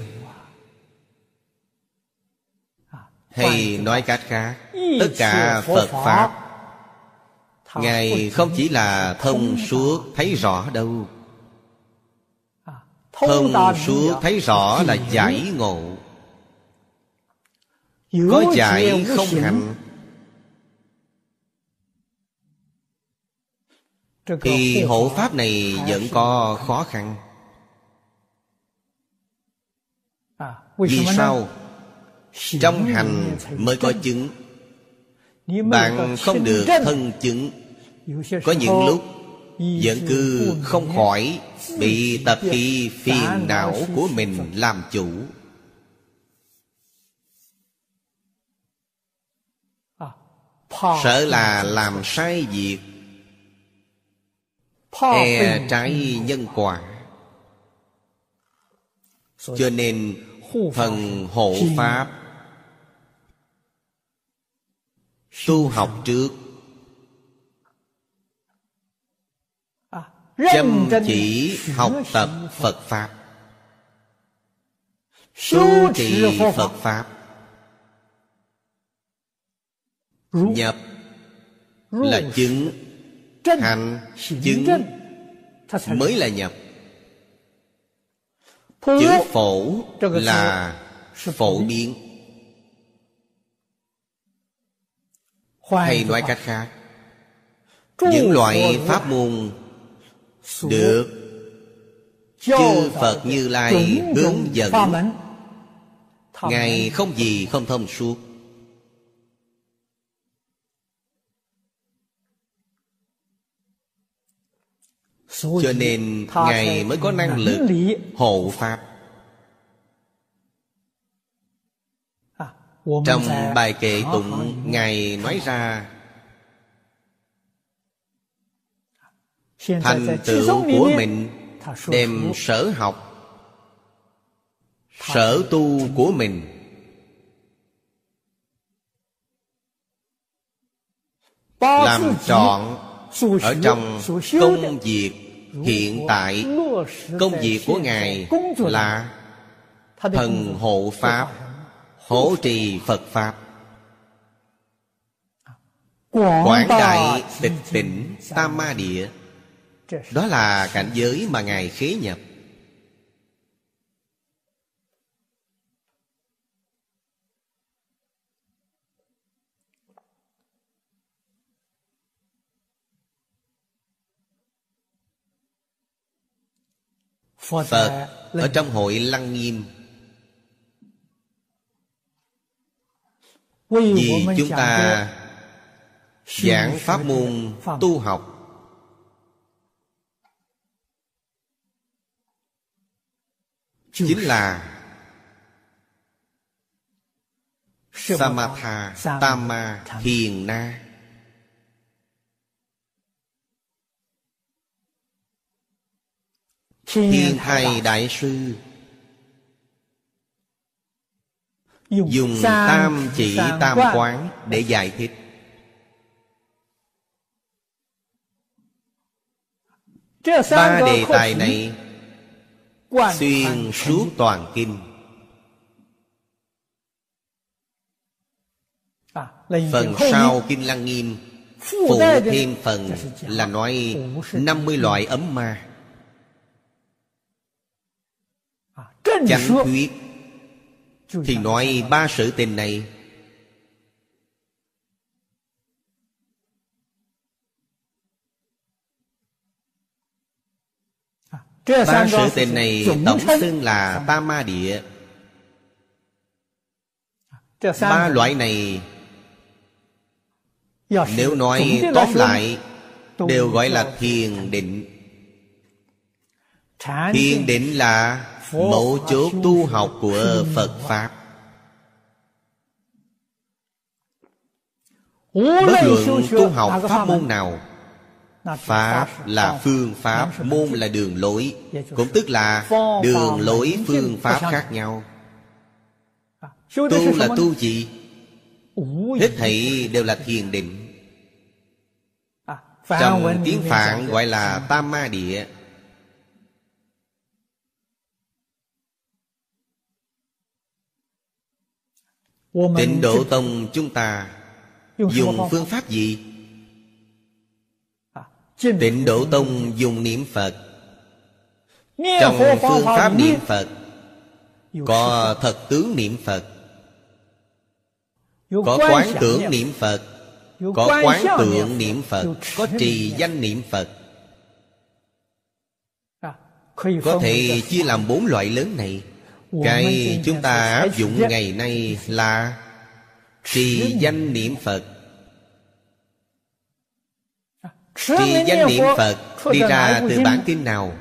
Hay nói cách khác Tất cả Phật Pháp Ngài không chỉ là thông suốt thấy rõ đâu. Thông suốt thấy rõ là giải ngộ. Có giải không hành Thì hộ pháp này vẫn có khó khăn. Vì sao? Trong hành mới có chứng. Bạn không được thân chứng Có những lúc Vẫn cứ không khỏi Bị tập khí phiền não của mình làm chủ. Sợ là làm sai việc. E trái nhân quả. Cho nên Phần hộ Pháp Tu học trước Chăm chỉ học tập Phật Pháp. Tu trì Phật Pháp. Nhập Là chứng Hành Chứng Mới là nhập. Chữ phổ là phổ biến. Hay nói cách khác Những loại pháp môn Được. Chư phật như lai hướng dẫn. ngài không gì không thông suốt. Cho nên ngài mới có năng lực hộ pháp. À, trong bài kệ tụng ngài nói ra thành tựu của mình đem sở học. Sở tu của mình. Làm trọn ở trong công việc hiện tại. công việc của ngài là thần hộ pháp hỗ trì phật pháp. Quảng đại tịch tỉnh tam ma địa đó là cảnh giới mà ngài khế nhập. Phật ở trong hội Lăng Nghiêm. Vì chúng ta giảng pháp môn tu học Chính là Samatha Tama Thiền Na. Thiên thầy Đại Sư. Dùng tam chỉ tam quán để giải thích. Ba đề tài này Xuyên suốt toàn kinh. À, Phần sau Kinh Lăng Nghiêm Phụ thêm phần là nói 50 loại ấm ma. Chánh thuyết Thì nói ba sự tình này Ba sự tình này tổng xưng là Tam Ma Địa. Ba loại này Nếu nói tóm lại Đều gọi là thiền định. Thiền định là mẫu chốt tu học của Phật Pháp. Bất luận tu học pháp môn nào Pháp là phương pháp Môn là đường lối. Cũng tức là đường lối phương pháp khác nhau. Tu là tu gì? Hết thảy đều là thiền định. Trong tiếng Phạn gọi là Tam Ma Địa. Tịnh Độ Tông chúng ta Dùng phương pháp gì? Tịnh Độ Tông dùng niệm Phật. Trong phương pháp niệm Phật Có thật. Tướng niệm Phật. Có quán tưởng niệm Phật. Có quán tượng niệm Phật. Có trì danh niệm Phật. À, Có thể chia làm bốn loại lớn này. Cái chúng ta áp dụng ngày nay là trì danh niệm phật trì danh niệm phật đi ra từ bản kinh nào?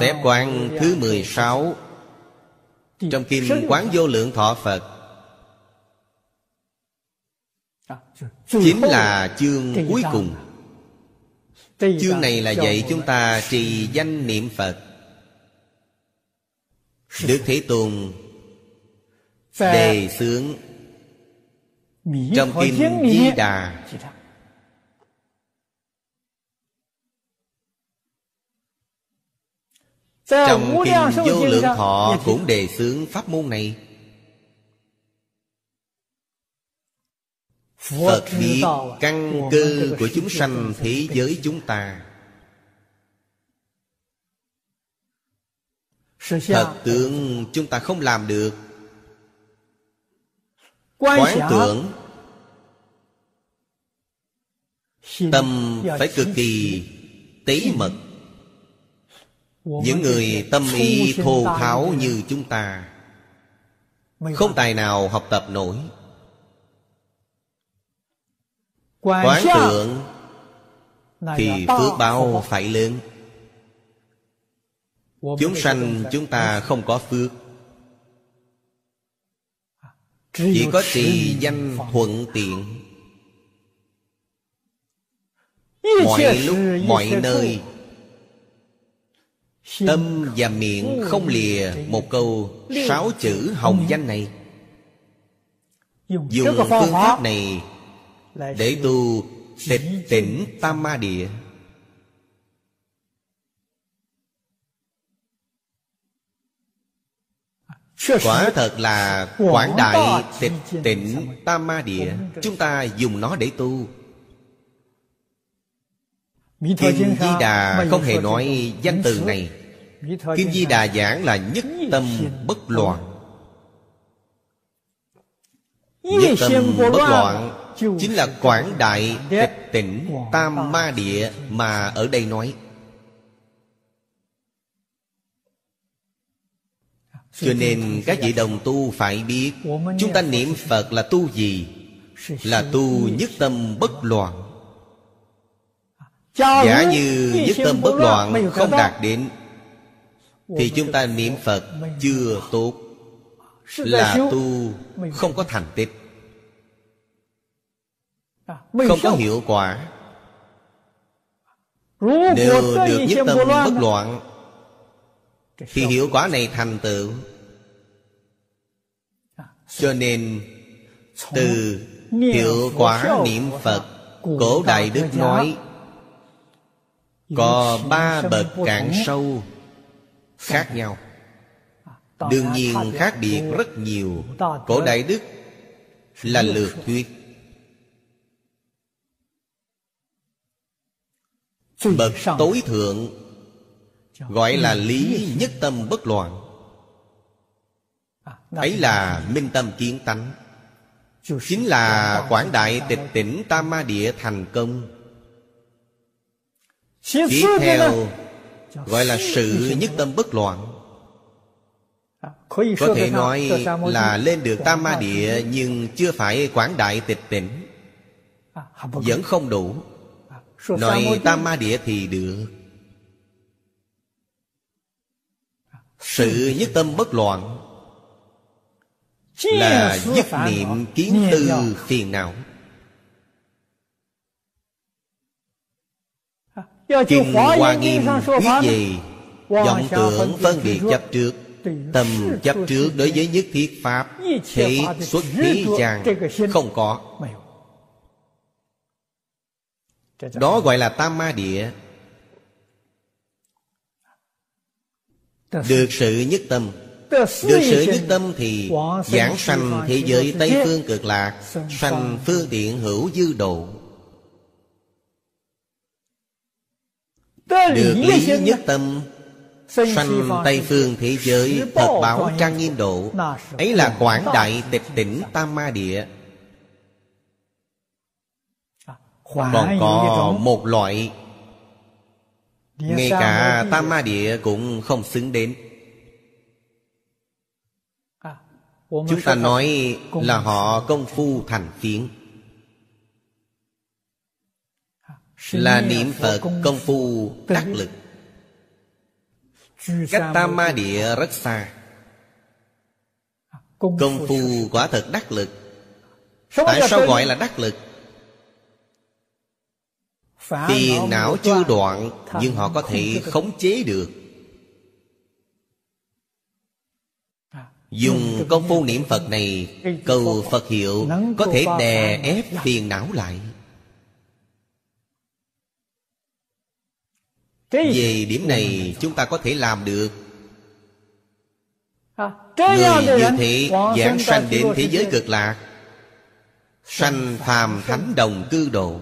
Phép quan thứ 16 trong kinh quán vô lượng thọ phật. Chính là chương cuối cùng. Chương này là dạy chúng ta trì danh niệm phật. Đức Thế Tôn Đề xướng Trong Kinh Di Đà Trong Kinh Vô Lượng Thọ cũng đề xướng pháp môn này. Phật biết căn cơ của chúng sanh thế giới chúng ta. Thật tướng chúng ta không làm được. Quán tưởng Tâm phải cực kỳ tế mật những người tâm ý thô tháo như chúng ta. Không tài nào học tập nổi. Quán thượng thì phước báo phải lớn. Chúng sanh chúng ta không có phước. Chỉ có trì danh thuận tiện. Mọi lúc mọi nơi tâm và miệng không lìa một câu sáu chữ hồng danh này. Dùng phương pháp này để tu tịch tỉnh tam ma địa. Quả thật là quảng đại tịch tịnh tam ma địa. Chúng ta dùng nó để tu Kinh Di Đà không hề nói danh từ này. Kinh Di Đà giảng là nhất tâm bất loạn. Nhất tâm bất loạn Chính là quảng đại tịch tỉnh tam ma địa Mà ở đây nói. Cho nên các vị đồng tu phải biết Chúng ta niệm Phật là tu gì? Là tu nhất tâm bất loạn Giả như nhất tâm bất loạn không đạt đến Thì chúng ta niệm Phật chưa tốt. Là tu không có thành tích. Không có hiệu quả. Nếu được nhất tâm bất loạn thì hiệu quả này thành tựu. cho nên từ hiệu quả niệm phật cổ đại đức nói có ba bậc cạn sâu khác nhau. Đương nhiên khác biệt rất nhiều. cổ đại đức là lược thuyết. Bậc tối thượng Gọi là lý nhất tâm bất loạn. Ấy là minh tâm kiến tánh. Chính là quảng đại tịch tỉnh Tam Ma Địa thành công Tiếp theo Gọi là sự nhất tâm bất loạn. Có thể nói là lên được Tam Ma Địa Nhưng chưa phải quảng đại tịch tỉnh Vẫn không đủ. Nói Tam Ma Địa thì được. Sự nhất tâm bất loạn Là dứt niệm kiến tư phiền não Kinh Hoa Nghiêm viết gì vọng tưởng phân biệt chấp trước Tâm chấp trước đối với nhất thiết Pháp Thế xuất thế gian Không có. Đó gọi là tam ma địa. Được sự nhất tâm. Được sự nhất tâm thì Giảng sanh thế giới Tây Phương cực lạc Sanh phương tiện hữu dư độ Được lý nhất tâm. Sanh Tây Phương thế giới Thật báo trang nghiêm độ. Ấy là quảng đại tịch tỉnh Tam Ma Địa. Còn có một loại ngay cả Tam Ma Địa cũng không xứng đến. À, Chúng ta nói là họ công phu thành phiến à, Là niệm Phật công phu đắc lực. Cách Tam Ma Địa rất xa. Công phu quả thật đắc lực. Tại sao gọi là đắc lực? Phiền não chưa đoạn Nhưng họ có thể khống chế được. À, Dùng công phu niệm Phật này Cầu Phật hiệu Có thể đè ép phiền não lại Về điểm này chúng ta có thể làm được. Người như thế giảng sanh đến thế giới cực lạc. Sanh phàm thánh đồng cư độ.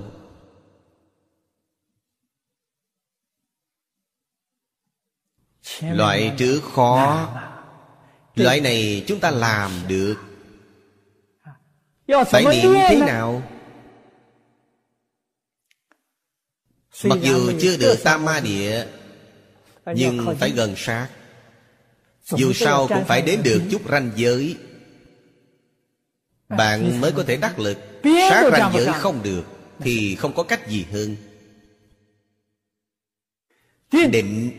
Loại trước khó. Loại này chúng ta làm được. Phải niệm thế nào Mặc dù chưa được tam ma địa Nhưng phải gần sát. Dù sao cũng phải đến được chút ranh giới. Bạn mới có thể đắc lực. Sát ranh giới không được Thì không có cách gì hơn. Định.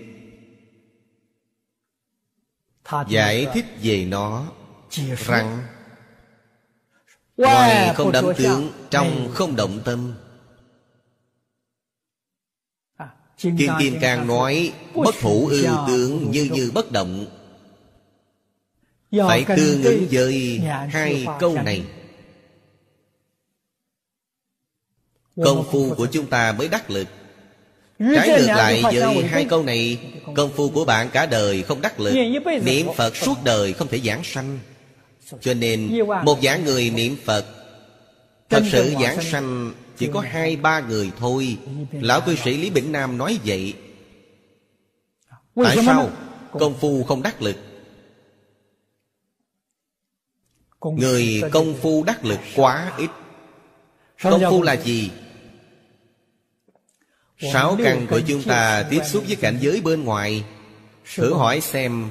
Giải thích về nó. Rằng Ngoài không đắm tướng Trong không động tâm Kim Kim Càng nói Bất thủ ư tướng như như bất động. Phải tương ứng với hai câu này. Công phu của chúng ta mới đắc lực. Trái ngược lại với hai câu này Công phu của bạn cả đời không đắc lực. Niệm Phật suốt đời không thể giảng sanh. Cho nên một giảng người niệm Phật Thật sự giảng sanh chỉ có hai ba người thôi. Lão cư sĩ Lý Bỉnh Nam nói vậy. Tại sao công phu không đắc lực? Người công phu đắc lực quá ít. Công phu là gì? Sáu căn của chúng ta tiếp xúc với cảnh giới bên ngoài. Thử hỏi xem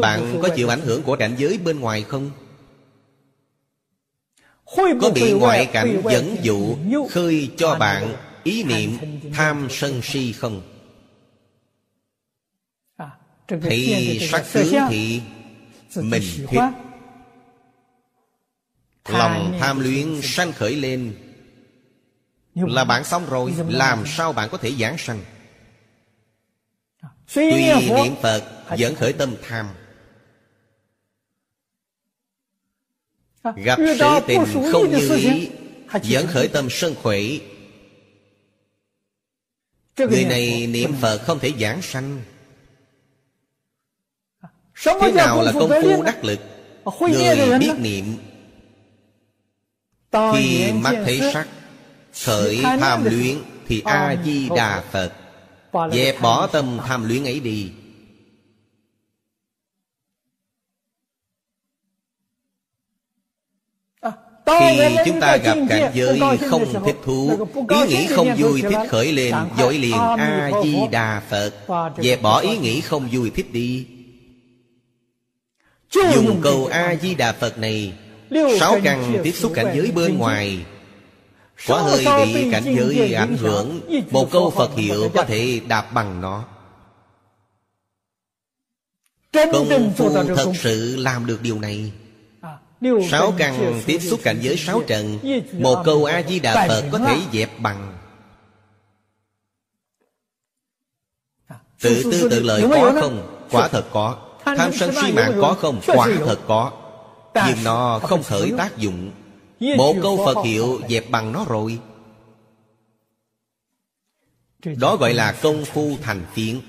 Bạn có chịu ảnh hưởng của cảnh giới bên ngoài không? Có bị ngoại cảnh dẫn dụ Khơi cho bạn ý niệm tham sân si không? Thì sắc tướng thì mình thích Lòng tham luyện sanh khởi lên. Là bạn xong rồi Làm sao bạn có thể giảng sanh? Tuy niệm Phật vẫn khởi tâm tham Gặp sự tình không như ý Vẫn khởi tâm sân khỏe. Người này niệm Phật không thể giảng sanh. Thế nào là công phu đắc lực? Người biết niệm. Khi mắt thấy sắc Khởi tham luyện Thì A-di-đà Phật. Dẹp bỏ tâm tham luyện ấy đi Khi chúng ta gặp cảnh giới không thích thú Ý nghĩ không vui thích khởi lên Dội liền. A-di-đà Phật. Dẹp bỏ ý nghĩ không vui thích đi. Dùng câu A-di-đà Phật này Sáu căn tiếp xúc cảnh giới bên ngoài. Quá hơi bị cảnh giới ảnh hưởng. Một câu Phật hiệu có thể đạp bằng nó. Công phu thật sự làm được điều này Sáu căn tiếp xúc cảnh giới sáu trần Một câu A-di-đà Phật có thể dẹp bằng. Tự tư tự lợi có không? Quả thật có. Tham sân si mạng có không? Quả thật có. Nhưng nó không khởi tác dụng. Một câu Phật hiệu dẹp bằng nó rồi. Đó gọi là công phu thành phiến.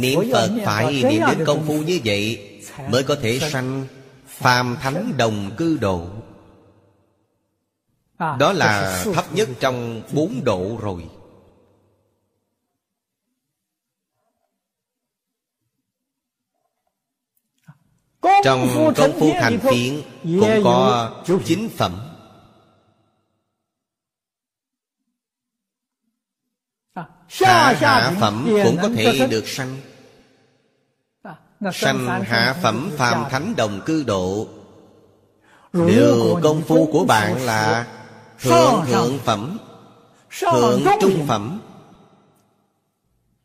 Niệm Phật phải niệm đến công phu như vậy Mới có thể sanh Phàm thánh đồng cư độ. Đó là thấp nhất trong bốn độ rồi. Trong công phu thành phiến Cũng có chính phẩm. Hạ hạ phẩm cũng có thể được sanh Sanh hạ phẩm phàm thánh đồng cư độ. Điều công phu của bạn là Thượng thượng phẩm Thượng trung phẩm.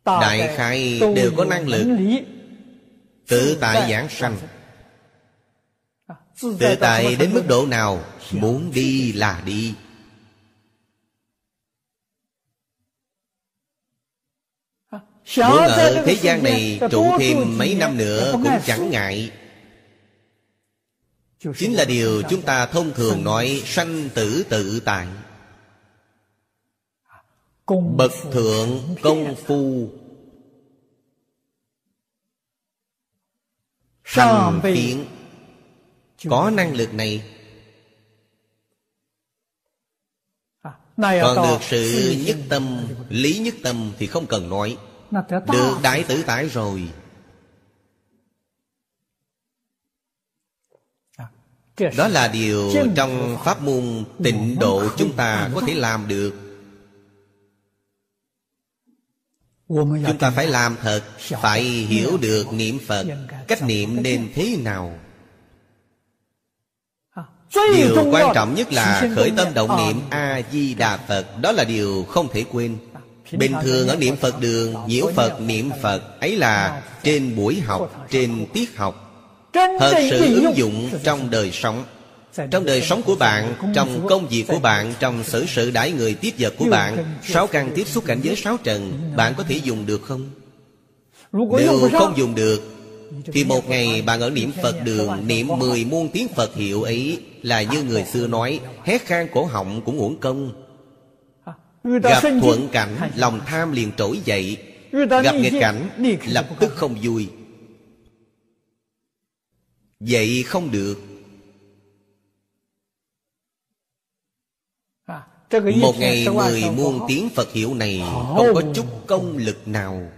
Đại khai đều có năng lực. Tự tại giảng sanh. Tự tại đến mức độ nào? Muốn đi là đi Muốn ở thế gian này trụ thêm mấy năm nữa cũng chẳng ngại. Chính là điều chúng ta thông thường nói sanh tử tự tại. Bậc thượng công phu. Thành phiện Có năng lực này. Còn được sự nhất tâm Lý nhất tâm thì không cần nói được đại tử tại rồi. Đó là điều trong pháp môn tịnh độ chúng ta có thể làm được. Chúng ta phải làm thật Phải hiểu được niệm Phật. Cách niệm nên thế nào? Điều quan trọng nhất là khởi tâm động niệm A-di-đà Phật. Đó là điều không thể quên Bình thường ở niệm Phật đường Nhiễu Phật niệm Phật Ấy là trên buổi học Trên tiết học. Thật sự ứng dụng trong đời sống. Trong đời sống của bạn Trong công việc của bạn Trong xử sự đãi người tiếp vật của bạn Sáu căn tiếp xúc cảnh giới sáu trần Bạn có thể dùng được không? Nếu không dùng được Thì một ngày bạn ở niệm Phật đường Niệm mười muôn tiếng Phật hiệu ấy Là như người xưa nói Hét khang cổ họng cũng uổng công Gặp thuận cảnh Lòng tham liền trỗi dậy. Gặp nghịch cảnh Lập tức không vui. Vậy không được. Một ngày mười muôn tiếng Phật hiệu này Không có chút công lực nào.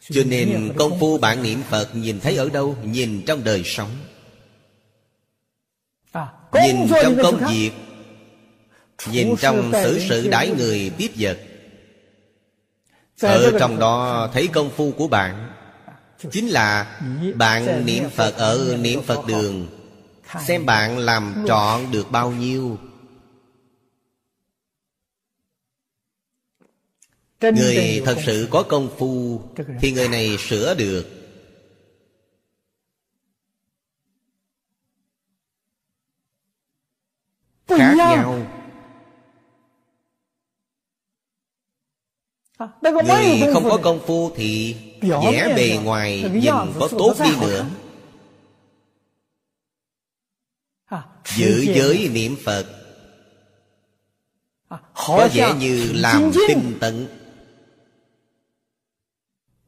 Cho nên công phu bạn niệm Phật Nhìn thấy ở đâu? Nhìn trong đời sống. Nhìn trong công việc Nhìn trong xử sự đãi người tiếp vật. Ở trong đó thấy công phu của bạn. Chính là bạn niệm Phật ở niệm Phật đường. Xem bạn làm trọn được bao nhiêu. Người thật sự có công phu Thì người này sửa được. Khác nhau Người không có công phu thì vẻ bề ngoài nhìn có tốt đi nữa. Giữ giới niệm Phật. Có vẻ như làm tinh tận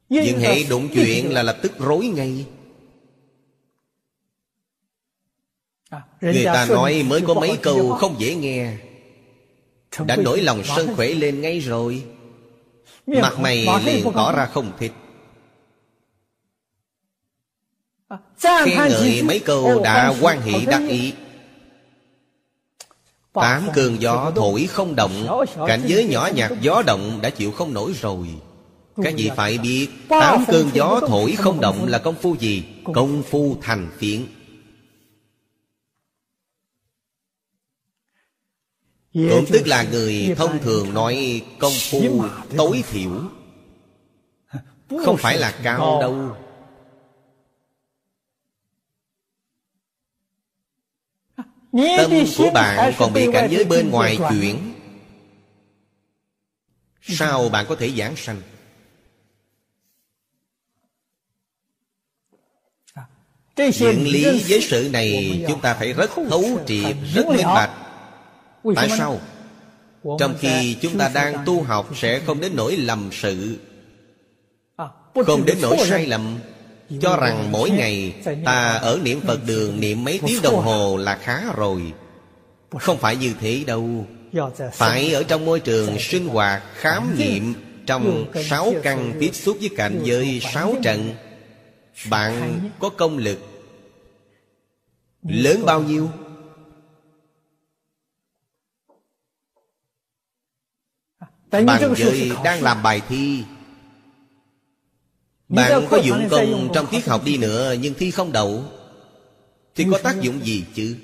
Nhưng hệ đụng chuyện là lập tức rối ngay. Người ta nói mới có mấy câu không dễ nghe. Đã nổi lòng sân khỏe lên ngay rồi Mặt mày liền tỏ ra không thích. Khen ngợi mấy câu đã quan hệ đắc ý. Tám cơn gió thổi không động Cảnh giới nhỏ nhặt gió động đã chịu không nổi rồi. Các vị phải biết Tám cơn gió thổi không động là công phu gì? Công phu thành phiến Cũng tức là người thông thường nói công phu tối thiểu. Không phải là cao đâu. Tâm của bạn còn bị cảnh giới bên ngoài chuyển Sao bạn có thể giảng sanh? Những lý với sự này Chúng ta phải rất thấu triệt Rất minh bạch Tại sao? Trong khi chúng ta đang tu học Sẽ không đến nỗi lầm sự. Không đến nỗi sai lầm. Cho rằng mỗi ngày ta ở niệm Phật đường niệm mấy tiếng đồng hồ là khá rồi. Không phải như thế đâu. Phải ở trong môi trường sinh hoạt khám nghiệm Trong sáu căn tiếp xúc với cảnh giới sáu trận. Bạn có công lực Lớn bao nhiêu? Bằng giới đang làm bài thi. Bạn có dụng công trong tiết học đi nữa Nhưng thi không đậu. Thì có tác dụng gì chứ?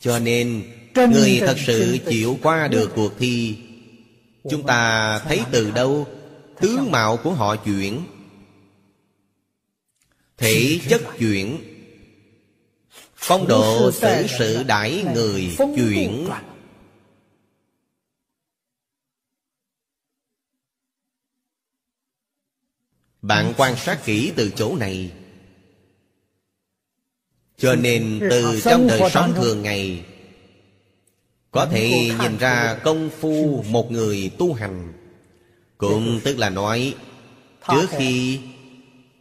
Cho nên Người thật sự chịu qua được cuộc thi Chúng ta thấy từ đâu? Tướng mạo của họ chuyển. Thể chất chuyển. Phong độ xử sự đãi người chuyển Bạn quan sát kỹ từ chỗ này. Cho nên từ trong đời sống thường ngày, Có thể nhìn ra công phu một người tu hành. Cũng tức là nói, Trước khi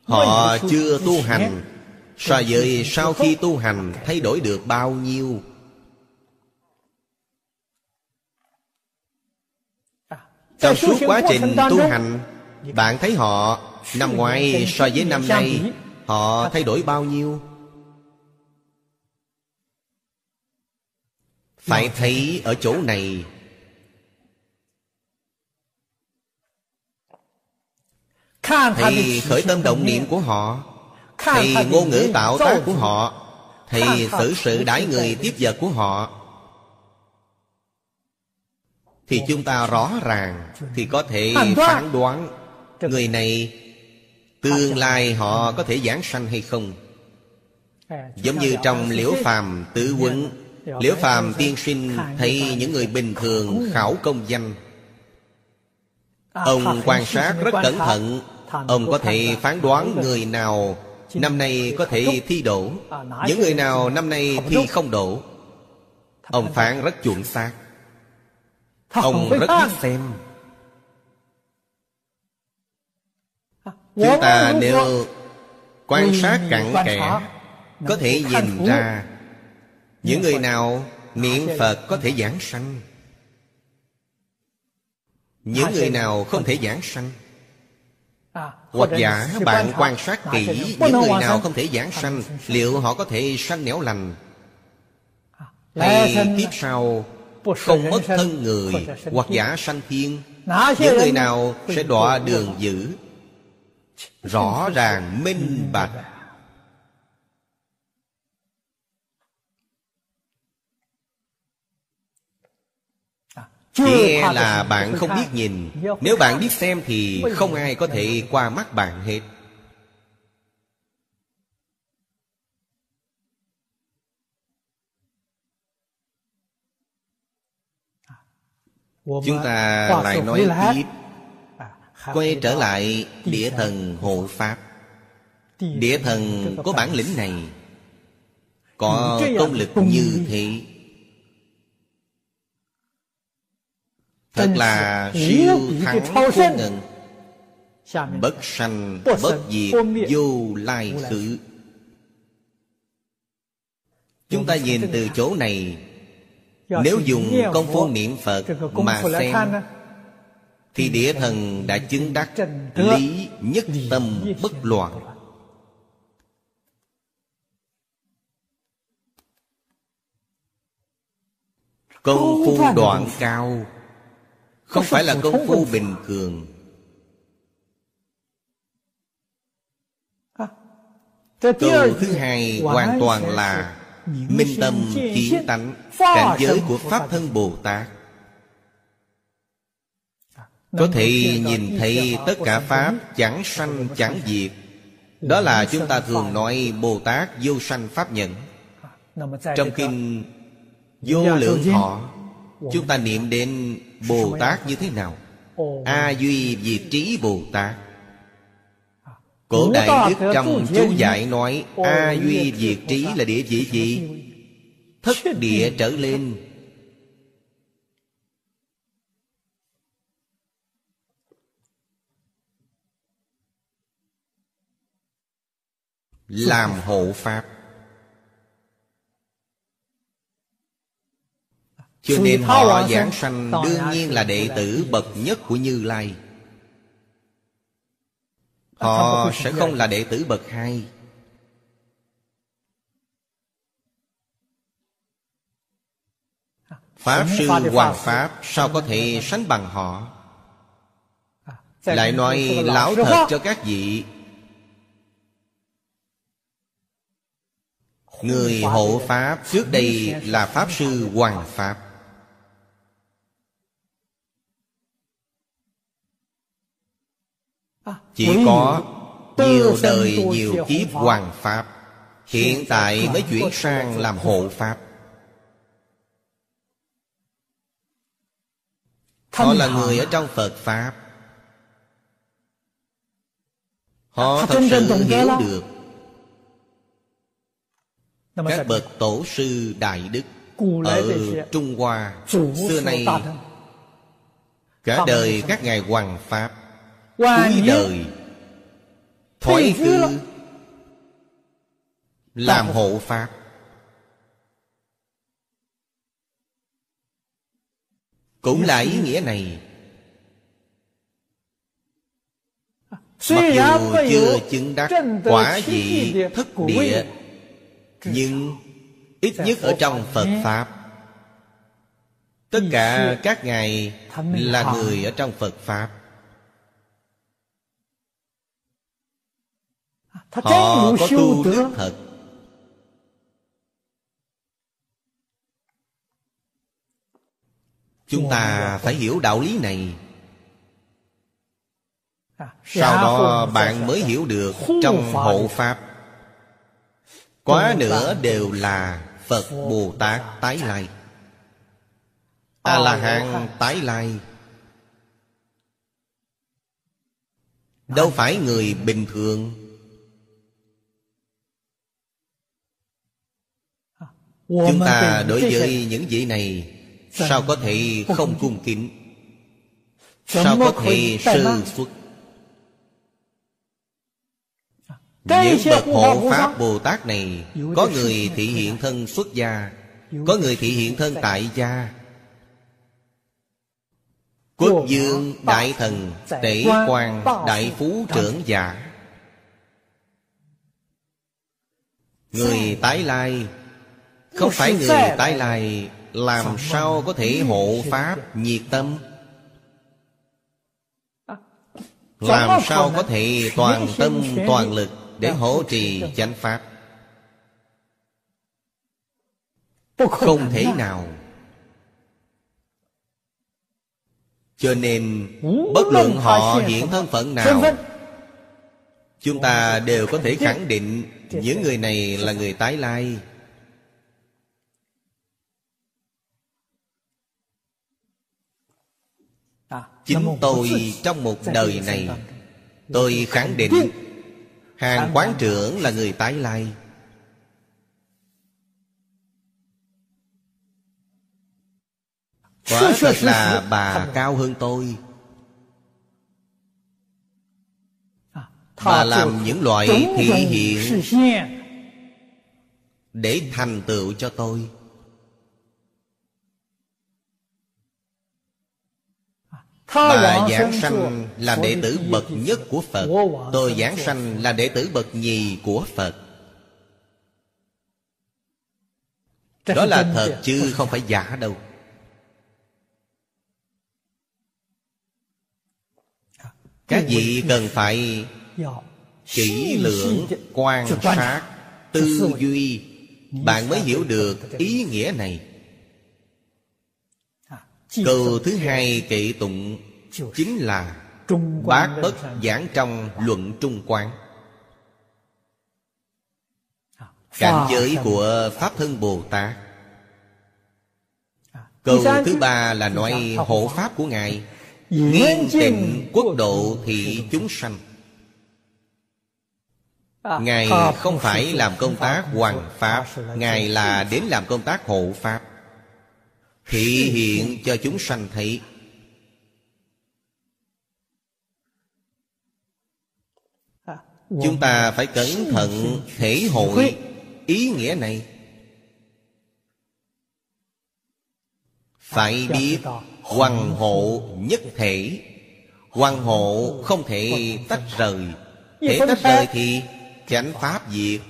họ chưa tu hành, So với sau khi tu hành thay đổi được bao nhiêu? Trong suốt quá trình tu hành, Bạn thấy họ Năm ngoái so với năm nay Họ thay đổi bao nhiêu? Phải thấy ở chỗ này Thì khởi tâm động niệm của họ Thì ngôn ngữ tạo tác của họ Thì xử sự đãi người tiếp vật của họ. Thì chúng ta rõ ràng Thì có thể phán đoán Người này Tương lai họ có thể giảng sanh hay không? Giống như trong liễu phàm tứ quấn Liễu phàm tiên sinh thấy những người bình thường khảo công danh? Ông quan sát rất cẩn thận, Ông có thể phán đoán người nào Năm nay có thể thi đổ Những người nào năm nay thi không đổ Ông phán rất chuẩn xác. Ông rất biết xem. Chúng ta nếu quan sát cặn kẽ Có thể nhìn ra Những người nào niệm Phật có thể giảng sanh. Những người nào không thể giảng sanh. Hoặc giả bạn quan sát. kỹ Những người nào không thể giảng sanh Liệu họ có thể sanh nẻo lành? Hay tiếp sau Không mất thân người Hoặc giả sanh thiên. Những người nào sẽ đọa đường dữ Rõ ràng minh bạch. Chỉ là bạn không biết nhìn. Nếu bạn biết xem thì không ai có thể qua mắt bạn hết. Chúng ta lại nói tiếp Quay trở lại địa thần hộ Pháp Địa thần có bản lĩnh này Có công lực như thế Thật là siêu thắng vô ngần Bất sanh bất diệt vô lai khử Chúng ta nhìn từ chỗ này Nếu dùng công phu niệm Phật mà xem Thì địa thần đã chứng đắc Lý nhất tâm bất loạn. Công phu đoạn cao không phải là công phu bình thường. Câu thứ hai hoàn toàn là Minh tâm kiến tánh Cảnh giới của Pháp thân Bồ Tát Có thể nhìn thấy tất cả Pháp Chẳng sanh chẳng diệt. Đó là chúng ta thường nói Bồ Tát vô sanh Pháp nhận. Trong kinh Vô lượng thọ Chúng ta niệm đến Bồ Tát như thế nào? A Duy Diệt Trí Bồ Tát. Cổ Đại Đức trong chú giải nói A Duy Diệt Trí là địa vị gì? Thất địa trở lên Làm hộ Pháp. Cho nên họ giảng sanh đương nhiên là đệ tử bậc nhất của Như Lai. Họ sẽ không là đệ tử bậc hai. Pháp sư Hoàng Pháp sao có thể sánh bằng họ? Lại nói lão thật cho các vị Người hộ Pháp trước đây là Pháp sư Hoàng Pháp. Chỉ có nhiều đời nhiều kiếp hoàng Pháp Hiện tại mới chuyển sang làm hộ Pháp. Họ là người ở trong Phật Pháp. Họ thật sự hiểu được Các bậc tổ sư Đại Đức Ở Trung Hoa Xưa nay Cả đời các ngài hoàng Pháp cuối đời thoái cư làm hộ pháp. Cũng là ý nghĩa này. Mặc dù chưa chứng đắc quả vị thất địa nhưng ít nhất ở trong phật pháp tất cả các ngài là người ở trong phật pháp. Họ có tu đức thật. Chúng ta phải hiểu đạo lý này. À, Sau đó bạn mới hiểu được Trong hộ Pháp Quá nữa đều là Phật Bồ Tát tái lai. A-la-hán tái lai. Đâu phải người bình thường. Chúng ta đối với những vị này Sao có thể không cung kính? Sao có thể sơ xuất Những bậc hộ Pháp Bồ Tát này Có người thị hiện thân xuất gia Có người thị hiện thân tại gia. Quốc dương đại thần Tể quan đại phú trưởng giả Người tái lai. Không phải người tái lai Làm sao có thể hộ Pháp nhiệt tâm? Làm sao có thể toàn tâm toàn lực Để hỗ trì chánh Pháp. Không thể nào. Cho nên Bất luận họ hiện thân phận nào Chúng ta đều có thể khẳng định Những người này là người tái lai. À, Chính tôi trong một đời này Tôi khẳng định Hàng quán trưởng là người tái lai Quả thật là bà cao hơn tôi À, Bà làm những loại thị hiện Để thành tựu cho tôi Bà giảng sanh là đệ tử bậc nhất của Phật. Tôi giảng sanh là đệ tử bậc nhì của Phật. Đó là thật chứ không phải giả đâu. Các vị cần phải kỹ lưỡng quan sát tư duy. Bạn mới hiểu được ý nghĩa này câu thứ hai kệ tụng chính là bát bất giảng trong luận trung quán cảnh giới của pháp thân bồ tát. Câu thứ ba là nói hộ pháp của ngài. Nghiên tịnh quốc độ thị chúng sanh. Ngài không phải làm công tác hoàng pháp Ngài là đến làm công tác hộ pháp Thị hiện cho chúng sanh thấy Chúng ta phải cẩn thận thể hội ý nghĩa này. Phải biết Hoàng hộ nhất thể. Hoàng hộ không thể tách rời. Thể tách rời thì chánh pháp diệt.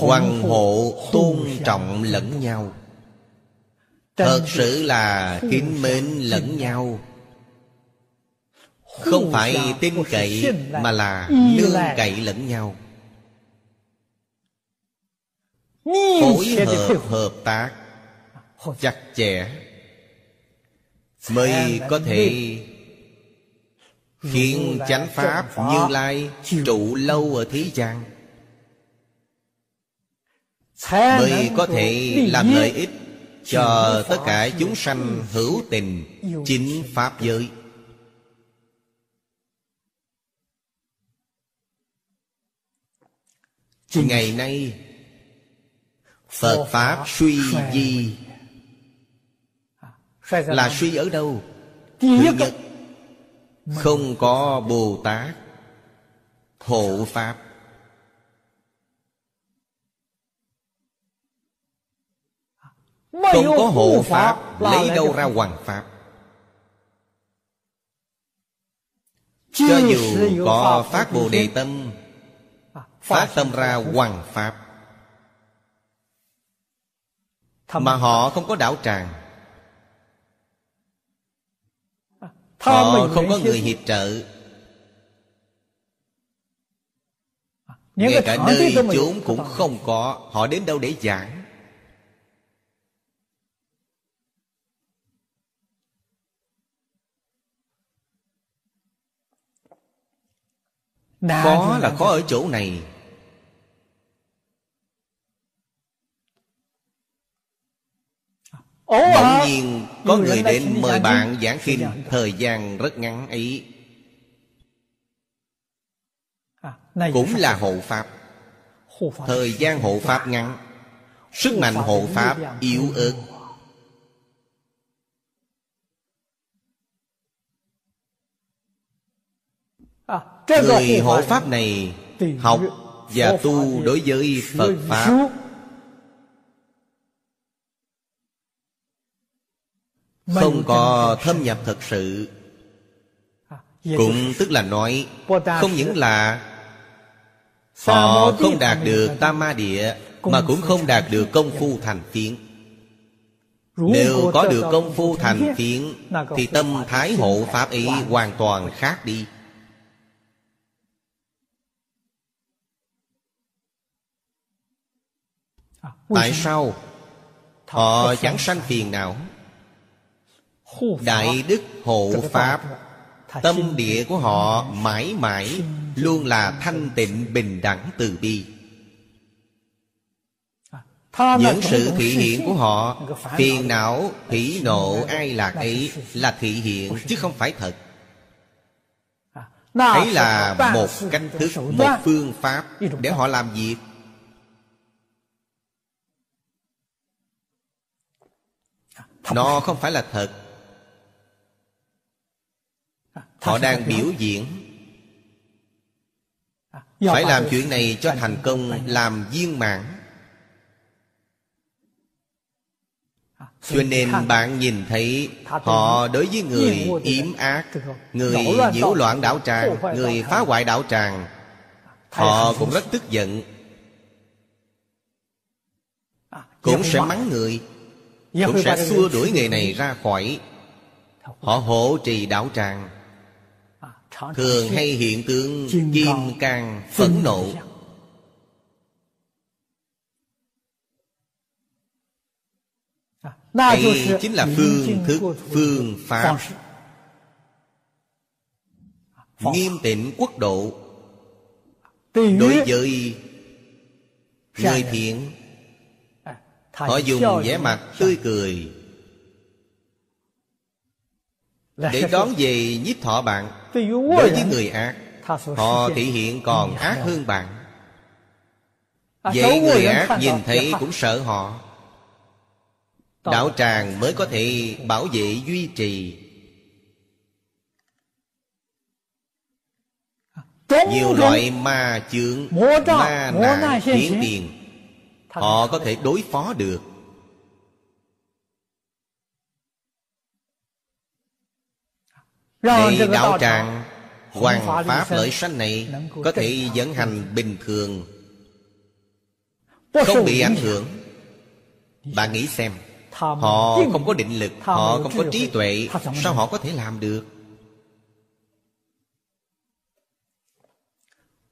Hoàng hộ tôn trọng lẫn nhau. Thật sự là kính mến lẫn nhau. Không phải tin cậy Mà là nương cậy lẫn nhau. Phối hợp hợp tác chặt chẽ mới có thể khiến chánh pháp như lai trụ lâu ở thế gian mới có thể làm lợi ích cho tất cả chúng sanh hữu tình chính pháp giới. Ngày nay Phật Pháp suy di Là suy ở đâu? Thứ nhất Không có Bồ Tát Hộ Pháp Không có hộ Pháp Lấy đâu ra hoàng Pháp. Cho dù có phát Bồ Đề Tâm Phát tâm ra hoàng Pháp. Mà họ không có đạo tràng. Họ không có người hiệp trợ. Ngay cả nơi chốn cũng không có. Họ đến đâu để giảng Khó là khó ở chỗ này. Bỗng nhiên có người đến mời bạn giảng kinh Thời gian rất ngắn ấy. À, Cũng là hộ Pháp. Thời gian hộ Pháp ngắn. Sức mạnh hộ Pháp yếu ớt à, Người hộ Pháp này Học và tu đối với Phật Pháp. Không có thâm nhập thật sự. À, Cũng tức là nói Không những là Họ không đạt được tam ma địa Mà cũng không đạt được công phu thành phiến. Nếu có được công phu thành phiến Thì tâm thái hộ pháp ấy hoàn toàn khác đi Tại sao? Họ chẳng sanh phiền não Đại đức hộ Pháp Tâm địa của họ mãi mãi Luôn là thanh tịnh bình đẳng từ bi. À, Những sự thị hiện của họ Phiền não, hỷ nộ, ai lạc ấy Là thị hiện chứ không phải thật. À, Ấy là một cách thức, một phương pháp Để họ làm việc Nó không phải là thật. Họ đang biểu diễn. À, Phải làm chuyện này cho thành công Làm viên mãn. À, Cho nên bạn nhìn thấy Họ đối với người yếm ác Người nhiễu loạn đạo tràng Người phá hoại đạo tràng. À, Họ cũng rất tức giận. Cũng sẽ mắng người Cũng sẽ xua đuổi người này ra khỏi Họ hộ trì đạo tràng. Thường hay hiện tượng kim càng phẫn nộ. Đây chính là phương thức phương pháp Nghiêm tịnh quốc độ Đối với người thiện Họ dùng vẻ mặt tươi cười. Để đón về nhiếp thọ bạn Đối với người ác. Họ thể hiện còn ác hơn bạn. À, Vậy người ác nhìn thấy cũng sợ họ. Đạo tràng mới có thể bảo vệ duy trì. Nhiều loại ma chướng Ma nạn hiển tiền Họ có thể đối phó được. Để đạo tràng Hoàng Pháp lợi sanh này Có thể dẫn hành bình thường. Không bị ảnh hưởng. Bạn nghĩ xem Họ không có định lực Họ không có trí tuệ Sao họ có thể làm được?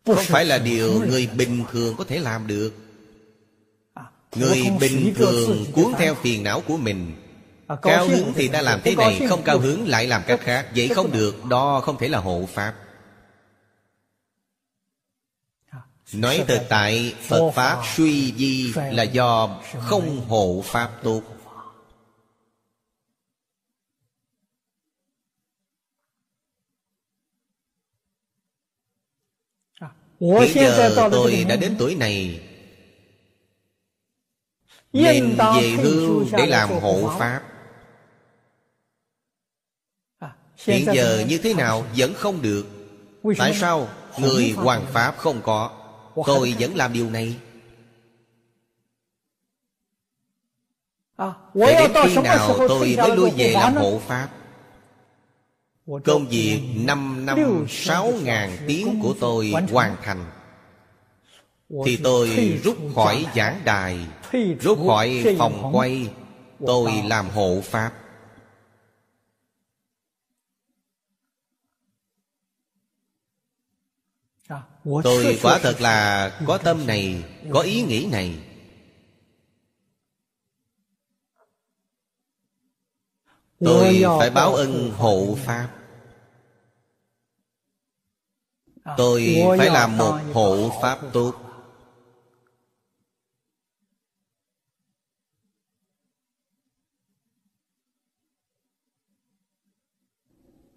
Không phải là điều người bình thường có thể làm được Người bình thường cuốn theo phiền não của mình. À, cao hứng thì ta làm thế này Không cao hứng lại làm cách khác. Vậy không được Đó không thể là hộ Pháp. À, Nói thực tại Phật Pháp suy di Là do không hộ Pháp tốt. À, Bây giờ tôi đã đến tuổi này Nên về hưu để làm hộ Pháp. Hiện giờ như thế nào vẫn không được. Tại sao người hoàng pháp không có? Tôi vẫn làm điều này. À, Để đến khi nào tôi mới lui về làm hộ pháp? Công việc năm năm sáu ngàn tiếng của tôi hoàn thành. Thì tôi rút khỏi giảng đài Rút khỏi phòng quay Tôi làm hộ pháp. Tôi quả thật là có tâm này Có ý nghĩ này. Tôi phải báo ân hộ pháp. Tôi phải làm một hộ pháp tốt.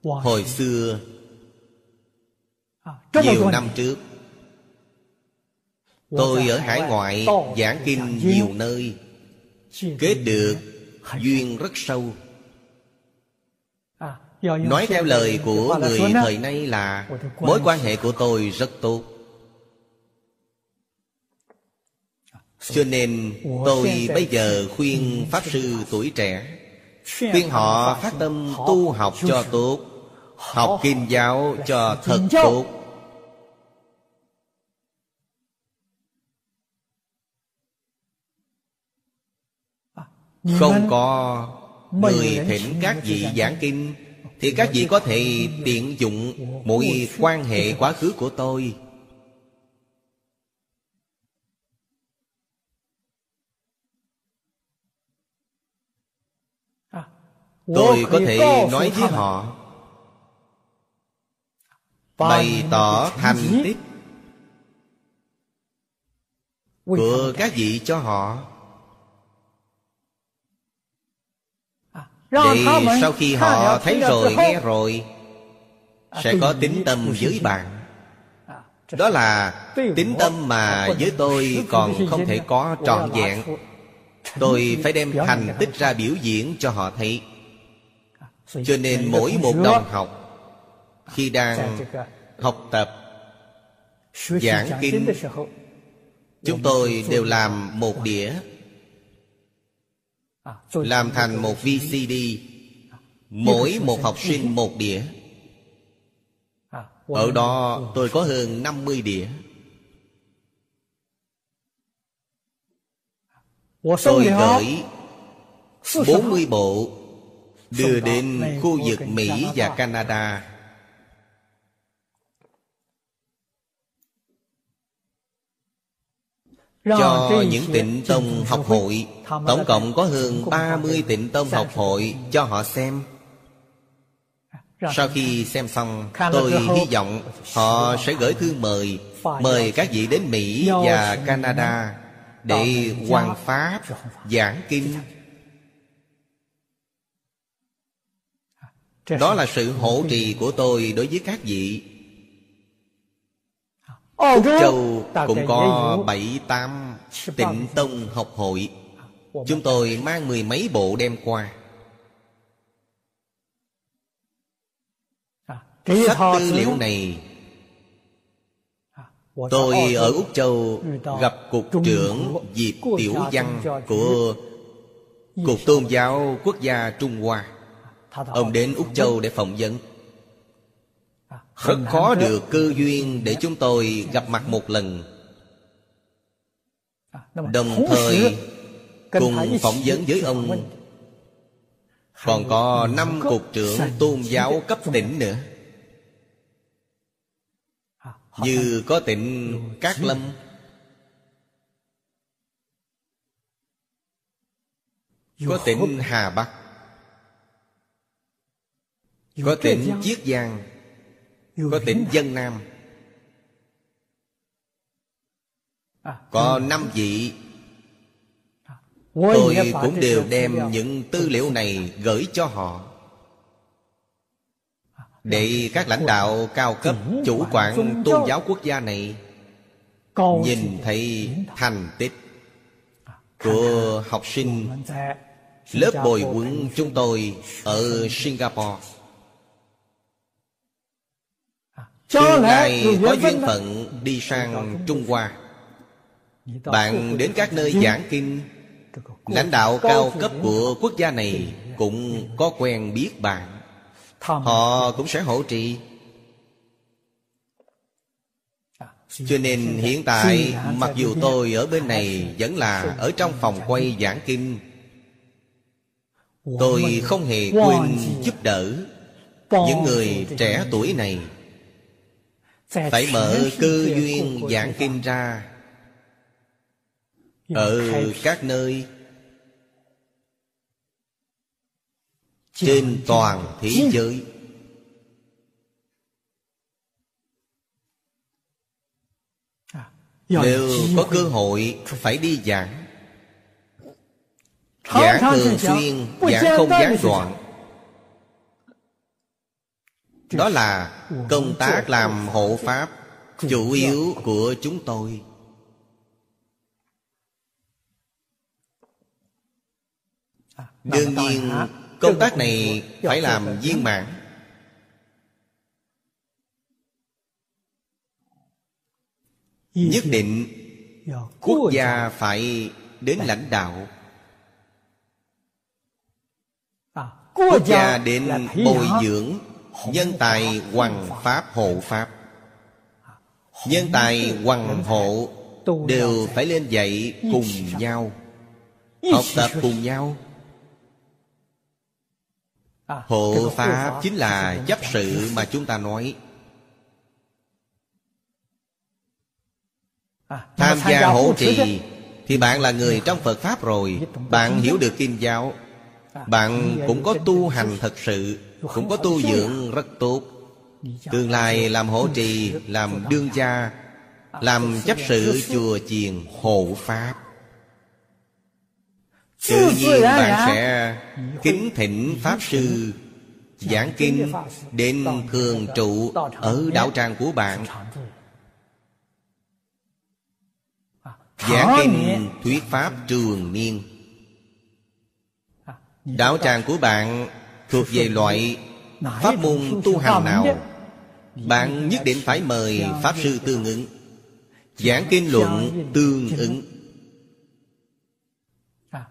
Hồi xưa Nhiều năm trước Tôi ở hải ngoại giảng kinh nhiều nơi. Kết được duyên. Rất sâu. Nói theo lời của người thời nay là Mối quan hệ của tôi rất tốt. Cho nên tôi bây giờ khuyên Pháp Sư tuổi trẻ Khuyên họ phát tâm tu học cho tốt Học kinh giáo cho thật tốt. Không có người thỉnh các vị giảng kinh. Thì các vị có thể tiện dụng mỗi quan hệ quá khứ của tôi Tôi có thể nói với họ. Bày tỏ thành tích. Của các vị cho họ. Để sau khi họ thấy rồi nghe rồi Sẽ có tính tâm với bạn. Đó là tính tâm mà với tôi còn không thể có trọn vẹn. Tôi phải đem thành tích ra biểu diễn cho họ thấy Cho nên mỗi một đồng học Khi đang học tập Giảng kinh Chúng tôi đều làm một đĩa làm thành một VCD Mỗi một học sinh một đĩa. Ở đó tôi có hơn 50 đĩa. Tôi gửi 40 bộ Đưa đến khu vực Mỹ và Canada. Cho những tịnh tông học hội Tổng cộng có hơn 30 tịnh tông học hội cho họ xem. Sau khi xem xong Tôi hy vọng họ sẽ gửi thư mời Mời các vị đến Mỹ và Canada Để hoàn pháp giảng kinh Đó là sự hỗ trì của tôi đối với các vị. Úc Châu cũng có bảy tám tịnh tông học hội. Chúng tôi mang mười mấy bộ đem qua. Sách tư liệu này Tôi ở Úc Châu gặp Cục trưởng Diệp Tiểu Văn của Cục Tôn giáo Quốc gia Trung Hoa Ông đến Úc Châu để phỏng vấn. Rất khó được cơ duyên để chúng tôi gặp mặt một lần. Đồng thời, cùng phỏng vấn với ông, Còn có năm cục trưởng tôn giáo cấp tỉnh nữa. Như có tỉnh Cát Lâm. Có tỉnh Hà Bắc. Có tỉnh Chiết Giang có tỉnh dân nam. À, có năm vị. Tôi cũng đều đem những tư liệu này gửi cho họ. À, để các lãnh đạo cao cấp chủ quản tôn giáo quốc gia này nhìn thấy thành tích à, của học sinh lớp bồi huấn chúng tôi ở singapore Tương lai có duyên phận đi sang Trung Hoa. Bạn đến các nơi giảng kinh. Lãnh đạo cao cấp của quốc gia này Cũng có quen biết bạn. Họ cũng sẽ hỗ trì. Cho nên hiện tại Mặc dù tôi ở bên này Vẫn là ở trong phòng quay giảng kinh. Tôi không hề quên giúp đỡ Những người trẻ tuổi này Phải mở cơ duyên giảng kinh ra. Ở các nơi Trên toàn thế giới. Nếu có cơ hội phải đi giảng. Giảng thường xuyên, giảng không gián đoạn Đó là công tác làm hộ pháp Chủ yếu của chúng tôi. Đương nhiên công tác này phải làm viên mãn. Nhất định quốc gia phải đến lãnh đạo. Quốc gia đến bồi dưỡng Nhân tài hoàng pháp hộ pháp. Nhân tài hoàng hộ Đều phải lên dạy cùng nhau. Học tập cùng nhau. Hộ pháp chính là chấp sự mà chúng ta nói. Tham gia hỗ trì Thì bạn là người trong Phật Pháp rồi. Bạn hiểu được Kim Giáo. Bạn cũng có tu hành thật sự. Cũng có tu dưỡng rất tốt. Tương lai làm hộ trì Làm đương gia Làm chấp sự chùa chiền hộ Pháp. Tự nhiên bạn sẽ kính thỉnh Pháp Sư Giảng kinh đến thường trụ Ở đạo tràng của bạn. Giảng kinh thuyết Pháp trường niên. Đạo tràng của bạn thuộc về loại Pháp môn tu hành nào Bạn nhất định phải mời Pháp Sư tương ứng Giảng kinh luận tương ứng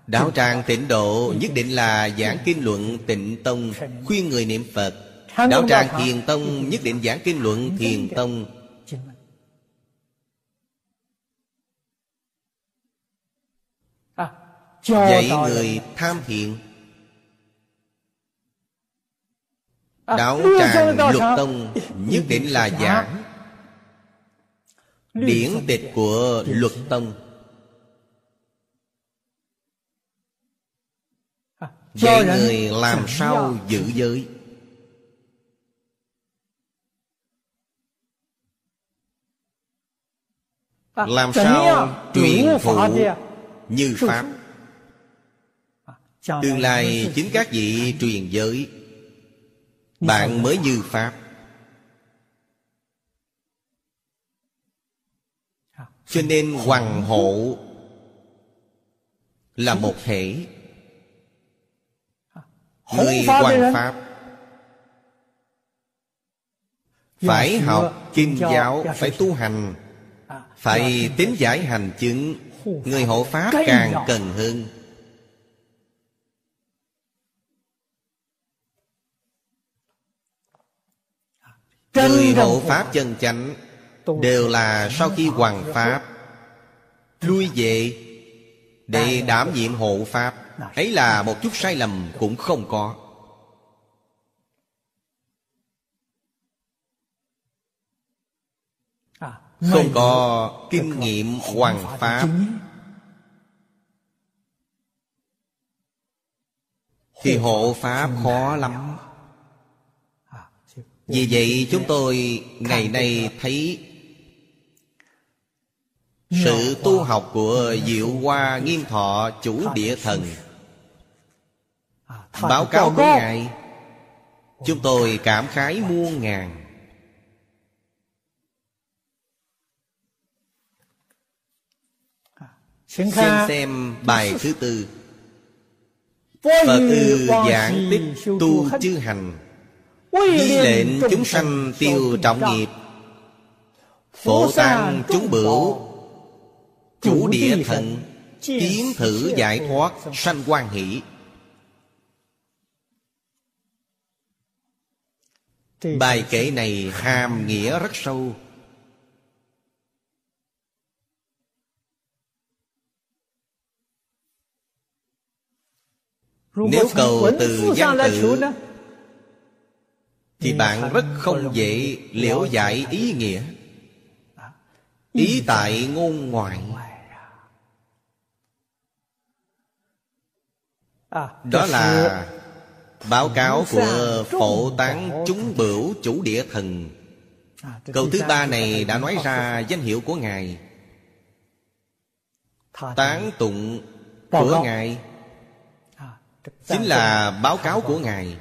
Đạo tràng tịnh độ nhất định là giảng kinh luận tịnh tông Khuyên người niệm Phật. Đạo tràng thiền tông nhất định giảng kinh luận thiền tông. Dạy người tham thiện Đạo tràng lục tông nhất định là giảng. Điển tịch của luật tông Dạy người làm sao giữ giới? Làm sao truyền thụ như Pháp? Tương lai chính các vị truyền giới Bạn mới như Pháp. Cho nên hoàng hộ Là một thể Người hoàng Pháp. Phải học kinh giáo Phải tu hành Phải tính giải hành chứng. Người hộ Pháp càng cần hơn Người hộ Pháp chân chánh Đều là sau khi hoàng Pháp Lui về Để đảm nhiệm hộ Pháp. Ấy là một chút sai lầm cũng không có. Không có kinh nghiệm hoàng Pháp. Thì hộ Pháp khó lắm Vì vậy chúng tôi ngày nay thấy Sự tu học của Diệu Hoa Nghiêm Thọ Chủ Địa Thần. Báo cáo với Ngài Chúng tôi cảm khái muôn ngàn. Xin xem bài thứ tư. Phật ư giảng tích tu chư hành Di lệnh chúng sanh tiêu trọng nghiệp Phổ tăng chúng bửu Chủ địa thần Kiến thử giải thoát sanh. quan hỷ. Bài kể này hàm nghĩa rất sâu. Nếu cầu từ văn tự thì bạn rất không dễ liễu giải ý nghĩa. ý tại ngôn ngoại. Đó là báo cáo của phổ tán chúng bửu chủ địa thần. Câu thứ ba này đã nói ra danh hiệu của ngài. Tán tụng của ngài chính là báo cáo của ngài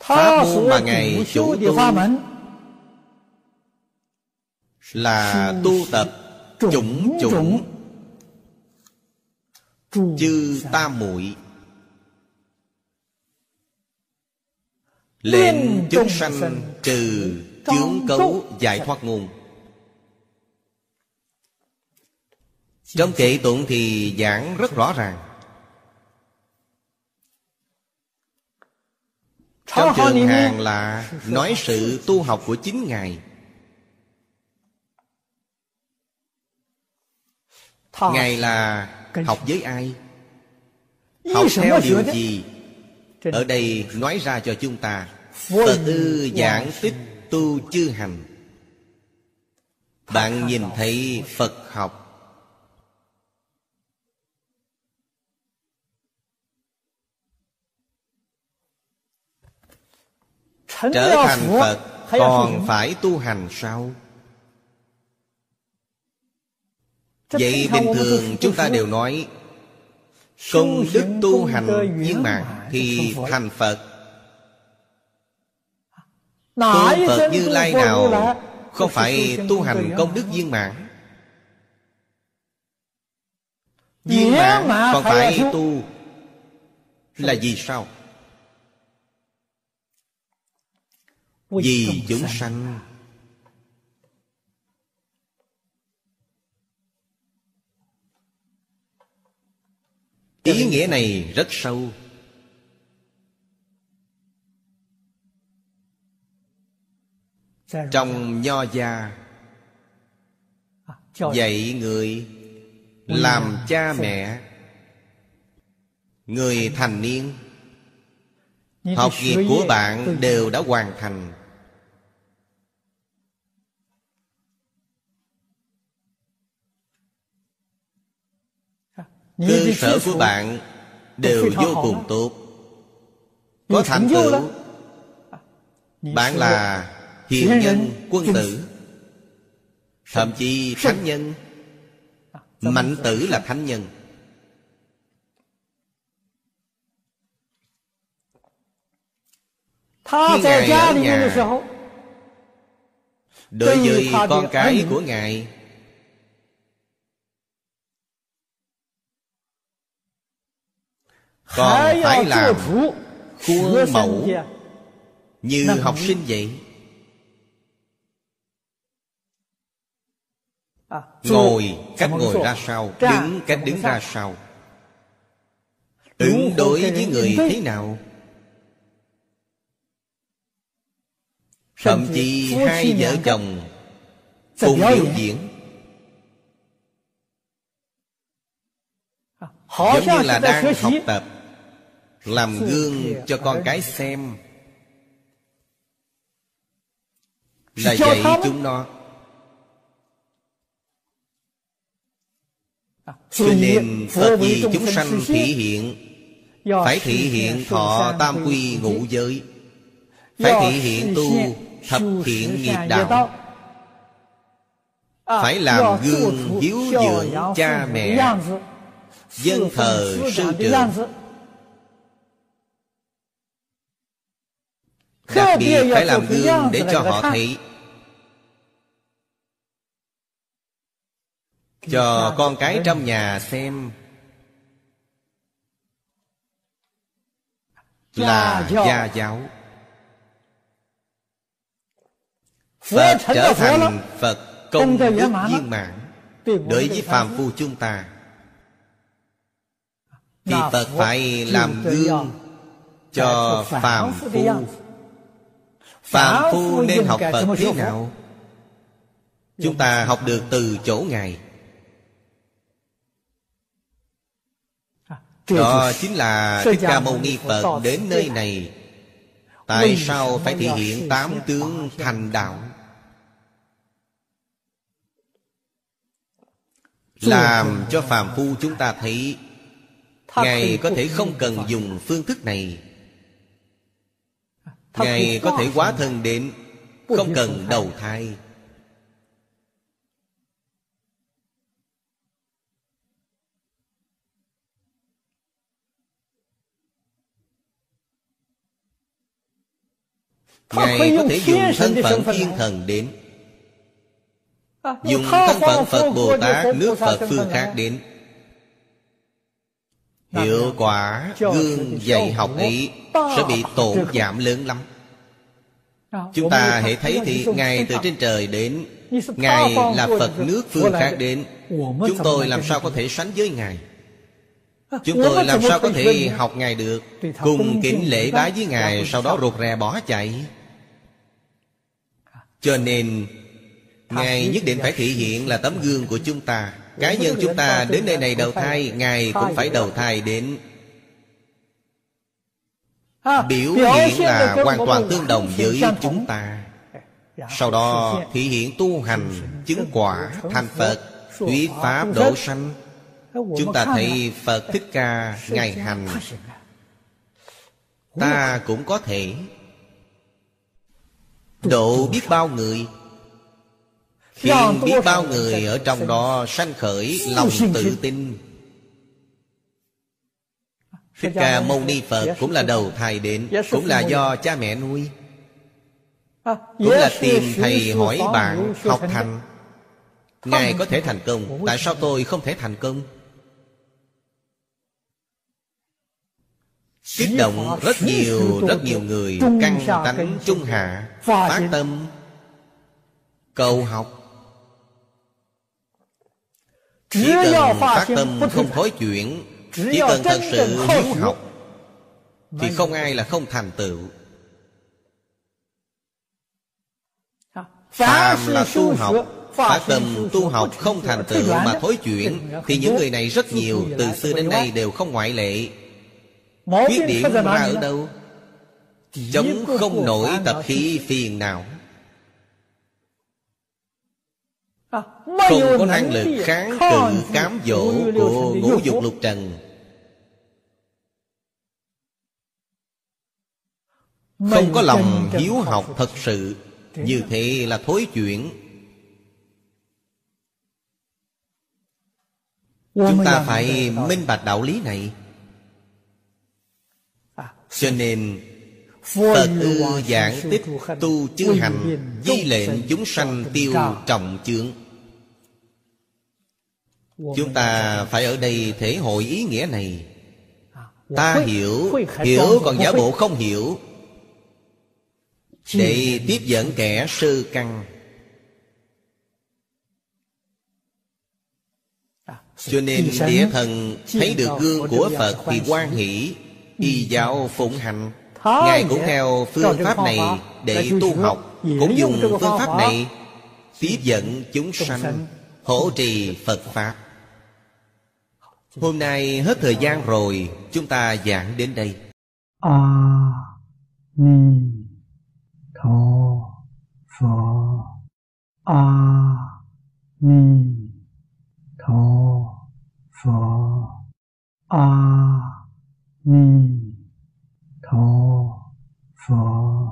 pháp môn mà ngài chủ tu là tu tập chủng chủng chư tam muội. Lên chúng sanh trừ chướng cấu giải thoát nguồn. Trong kệ tụng thì giảng rất rõ ràng. Trong trường hàng là nói sự tu học của chính ngài. Ngài là học với ai? Học theo điều gì? Ở đây nói ra cho chúng ta phật ư giảng tích tu chư hành. Bạn nhìn thấy phật học trở thành phật còn phải tu hành sao? Vậy bình thường chúng ta đều nói công đức tu hành viên mãn thì thành phật. Tôn phật như lai nào không phải tu hành công đức viên mãn? Viên mãn còn phải tu là gì sao vì chúng sanh. ý nghĩa này rất sâu. Trong nho gia dạy người làm cha mẹ người thành niên học nghiệp của bạn đều đã hoàn thành. Cơ sở của bạn đều vô cùng tốt. Có thành tựu. bạn là hiền nhân quân tử. thậm chí thánh nhân. Mạnh tử là thánh nhân khi ngài ở nhà đối với con cái của ngài。còn phải làm khuôn mẫu như học sinh vậy ngồi cách ngồi ra sao đứng cách đứng ra sao ứng đối với người thế nào thậm chí hai vợ chồng cùng biểu diễn. Giống như là đang học tập làm gương cho con cái xem. Là dạy chúng nó. Cho nên phật vì chúng sanh thể hiện phải thể hiện thọ tam quy ngũ giới. Phải thể hiện tu thập thiện nghiệp đạo. phải làm gương hiếu dưỡng cha mẹ dân thờ sư trưởng đặc biệt phải làm gương để cho họ thấy. Cho con cái trong nhà xem. Là gia giáo phật trở thành phật công đức viên mãn đối với phàm phu chúng ta. Thì phật phải làm gương cho phàm phu. phàm phu nên học phật thế nào? chúng ta học được từ chỗ ngài. Đó chính là Thích Ca Mâu Ni Phật đến nơi này. Tại sao phải thể hiện tám tướng thành đạo Làm cho phàm phu chúng ta thấy Ngài có thể không cần dùng phương thức này. Ngài có thể quá thân đến Không cần đầu thai. Ngài có thể dùng thân phận thiên thần đến Dùng thân phận Phật Bồ Tát nước Phật phương khác đến. Hiệu quả gương dạy học ấy Sẽ bị tổn giảm lớn lắm. Chúng ta hãy thấy thì Ngài từ trên trời đến Ngài là Phật nước phương khác đến. Chúng tôi làm sao có thể sánh với Ngài? Chúng tôi làm sao có thể học Ngài được? Cùng kính lễ bái với Ngài Sau đó rụt rè bỏ chạy. Cho nên Ngài nhất định phải thể hiện là tấm gương của chúng ta. Cá nhân chúng ta đến nơi này đầu thai Ngài cũng phải đầu thai đến Biểu hiện là hoàn toàn tương đồng với chúng ta. Sau đó thể hiện tu hành Chứng quả thành Phật Thuyết Pháp độ sanh. Chúng ta thấy Phật Thích Ca Ngài hành. Ta cũng có thể. Độ biết bao người Khiến biết bao người ở trong đó sanh khởi lòng tự tin. Thích Ca Mâu Ni Phật cũng là đầu thai đến Cũng là do cha mẹ nuôi. Cũng là tìm thầy hỏi bạn học thành Ngài có thể thành công. Tại sao tôi không thể thành công? Kích động rất nhiều rất nhiều người Căng tánh trung hạ Phát tâm. Cầu học Chỉ cần phát tâm không thối chuyển Chỉ cần thật sự hiếu học Thì không ai là không thành tựu. Phàm là tu học Phát tâm tu học không thành tựu mà thối chuyển Thì những người này rất nhiều Từ xưa đến nay đều không ngoại lệ. Khuyết điểm ra ở đâu? Chống không nổi tập khí phiền não Không có năng lực kháng cự cám dỗ Của ngũ dục lục trần. Không có lòng hiếu học thật sự Như thế là thối chuyển. Chúng ta phải minh bạch đạo lý này. Cho nên Phật ư giảng tích tu chư hành Di lệnh chúng sanh tiêu trọng chướng. Chúng ta phải ở đây thể hội ý nghĩa này. Ta hiểu Hiểu còn giả bộ không hiểu. Để tiếp dẫn kẻ sơ căn. Cho nên địa thần thấy được gương của Phật thì quan hỷ Y giáo phụng hành Ngài cũng theo phương pháp này để tu học Cũng dùng phương pháp này Tiếp dẫn chúng sanh Hỗ trì Phật Pháp. Hôm nay hết thời gian rồi Chúng ta giảng đến đây. A Ni Tho Phở A Ni Tho Phở A Ni tho phật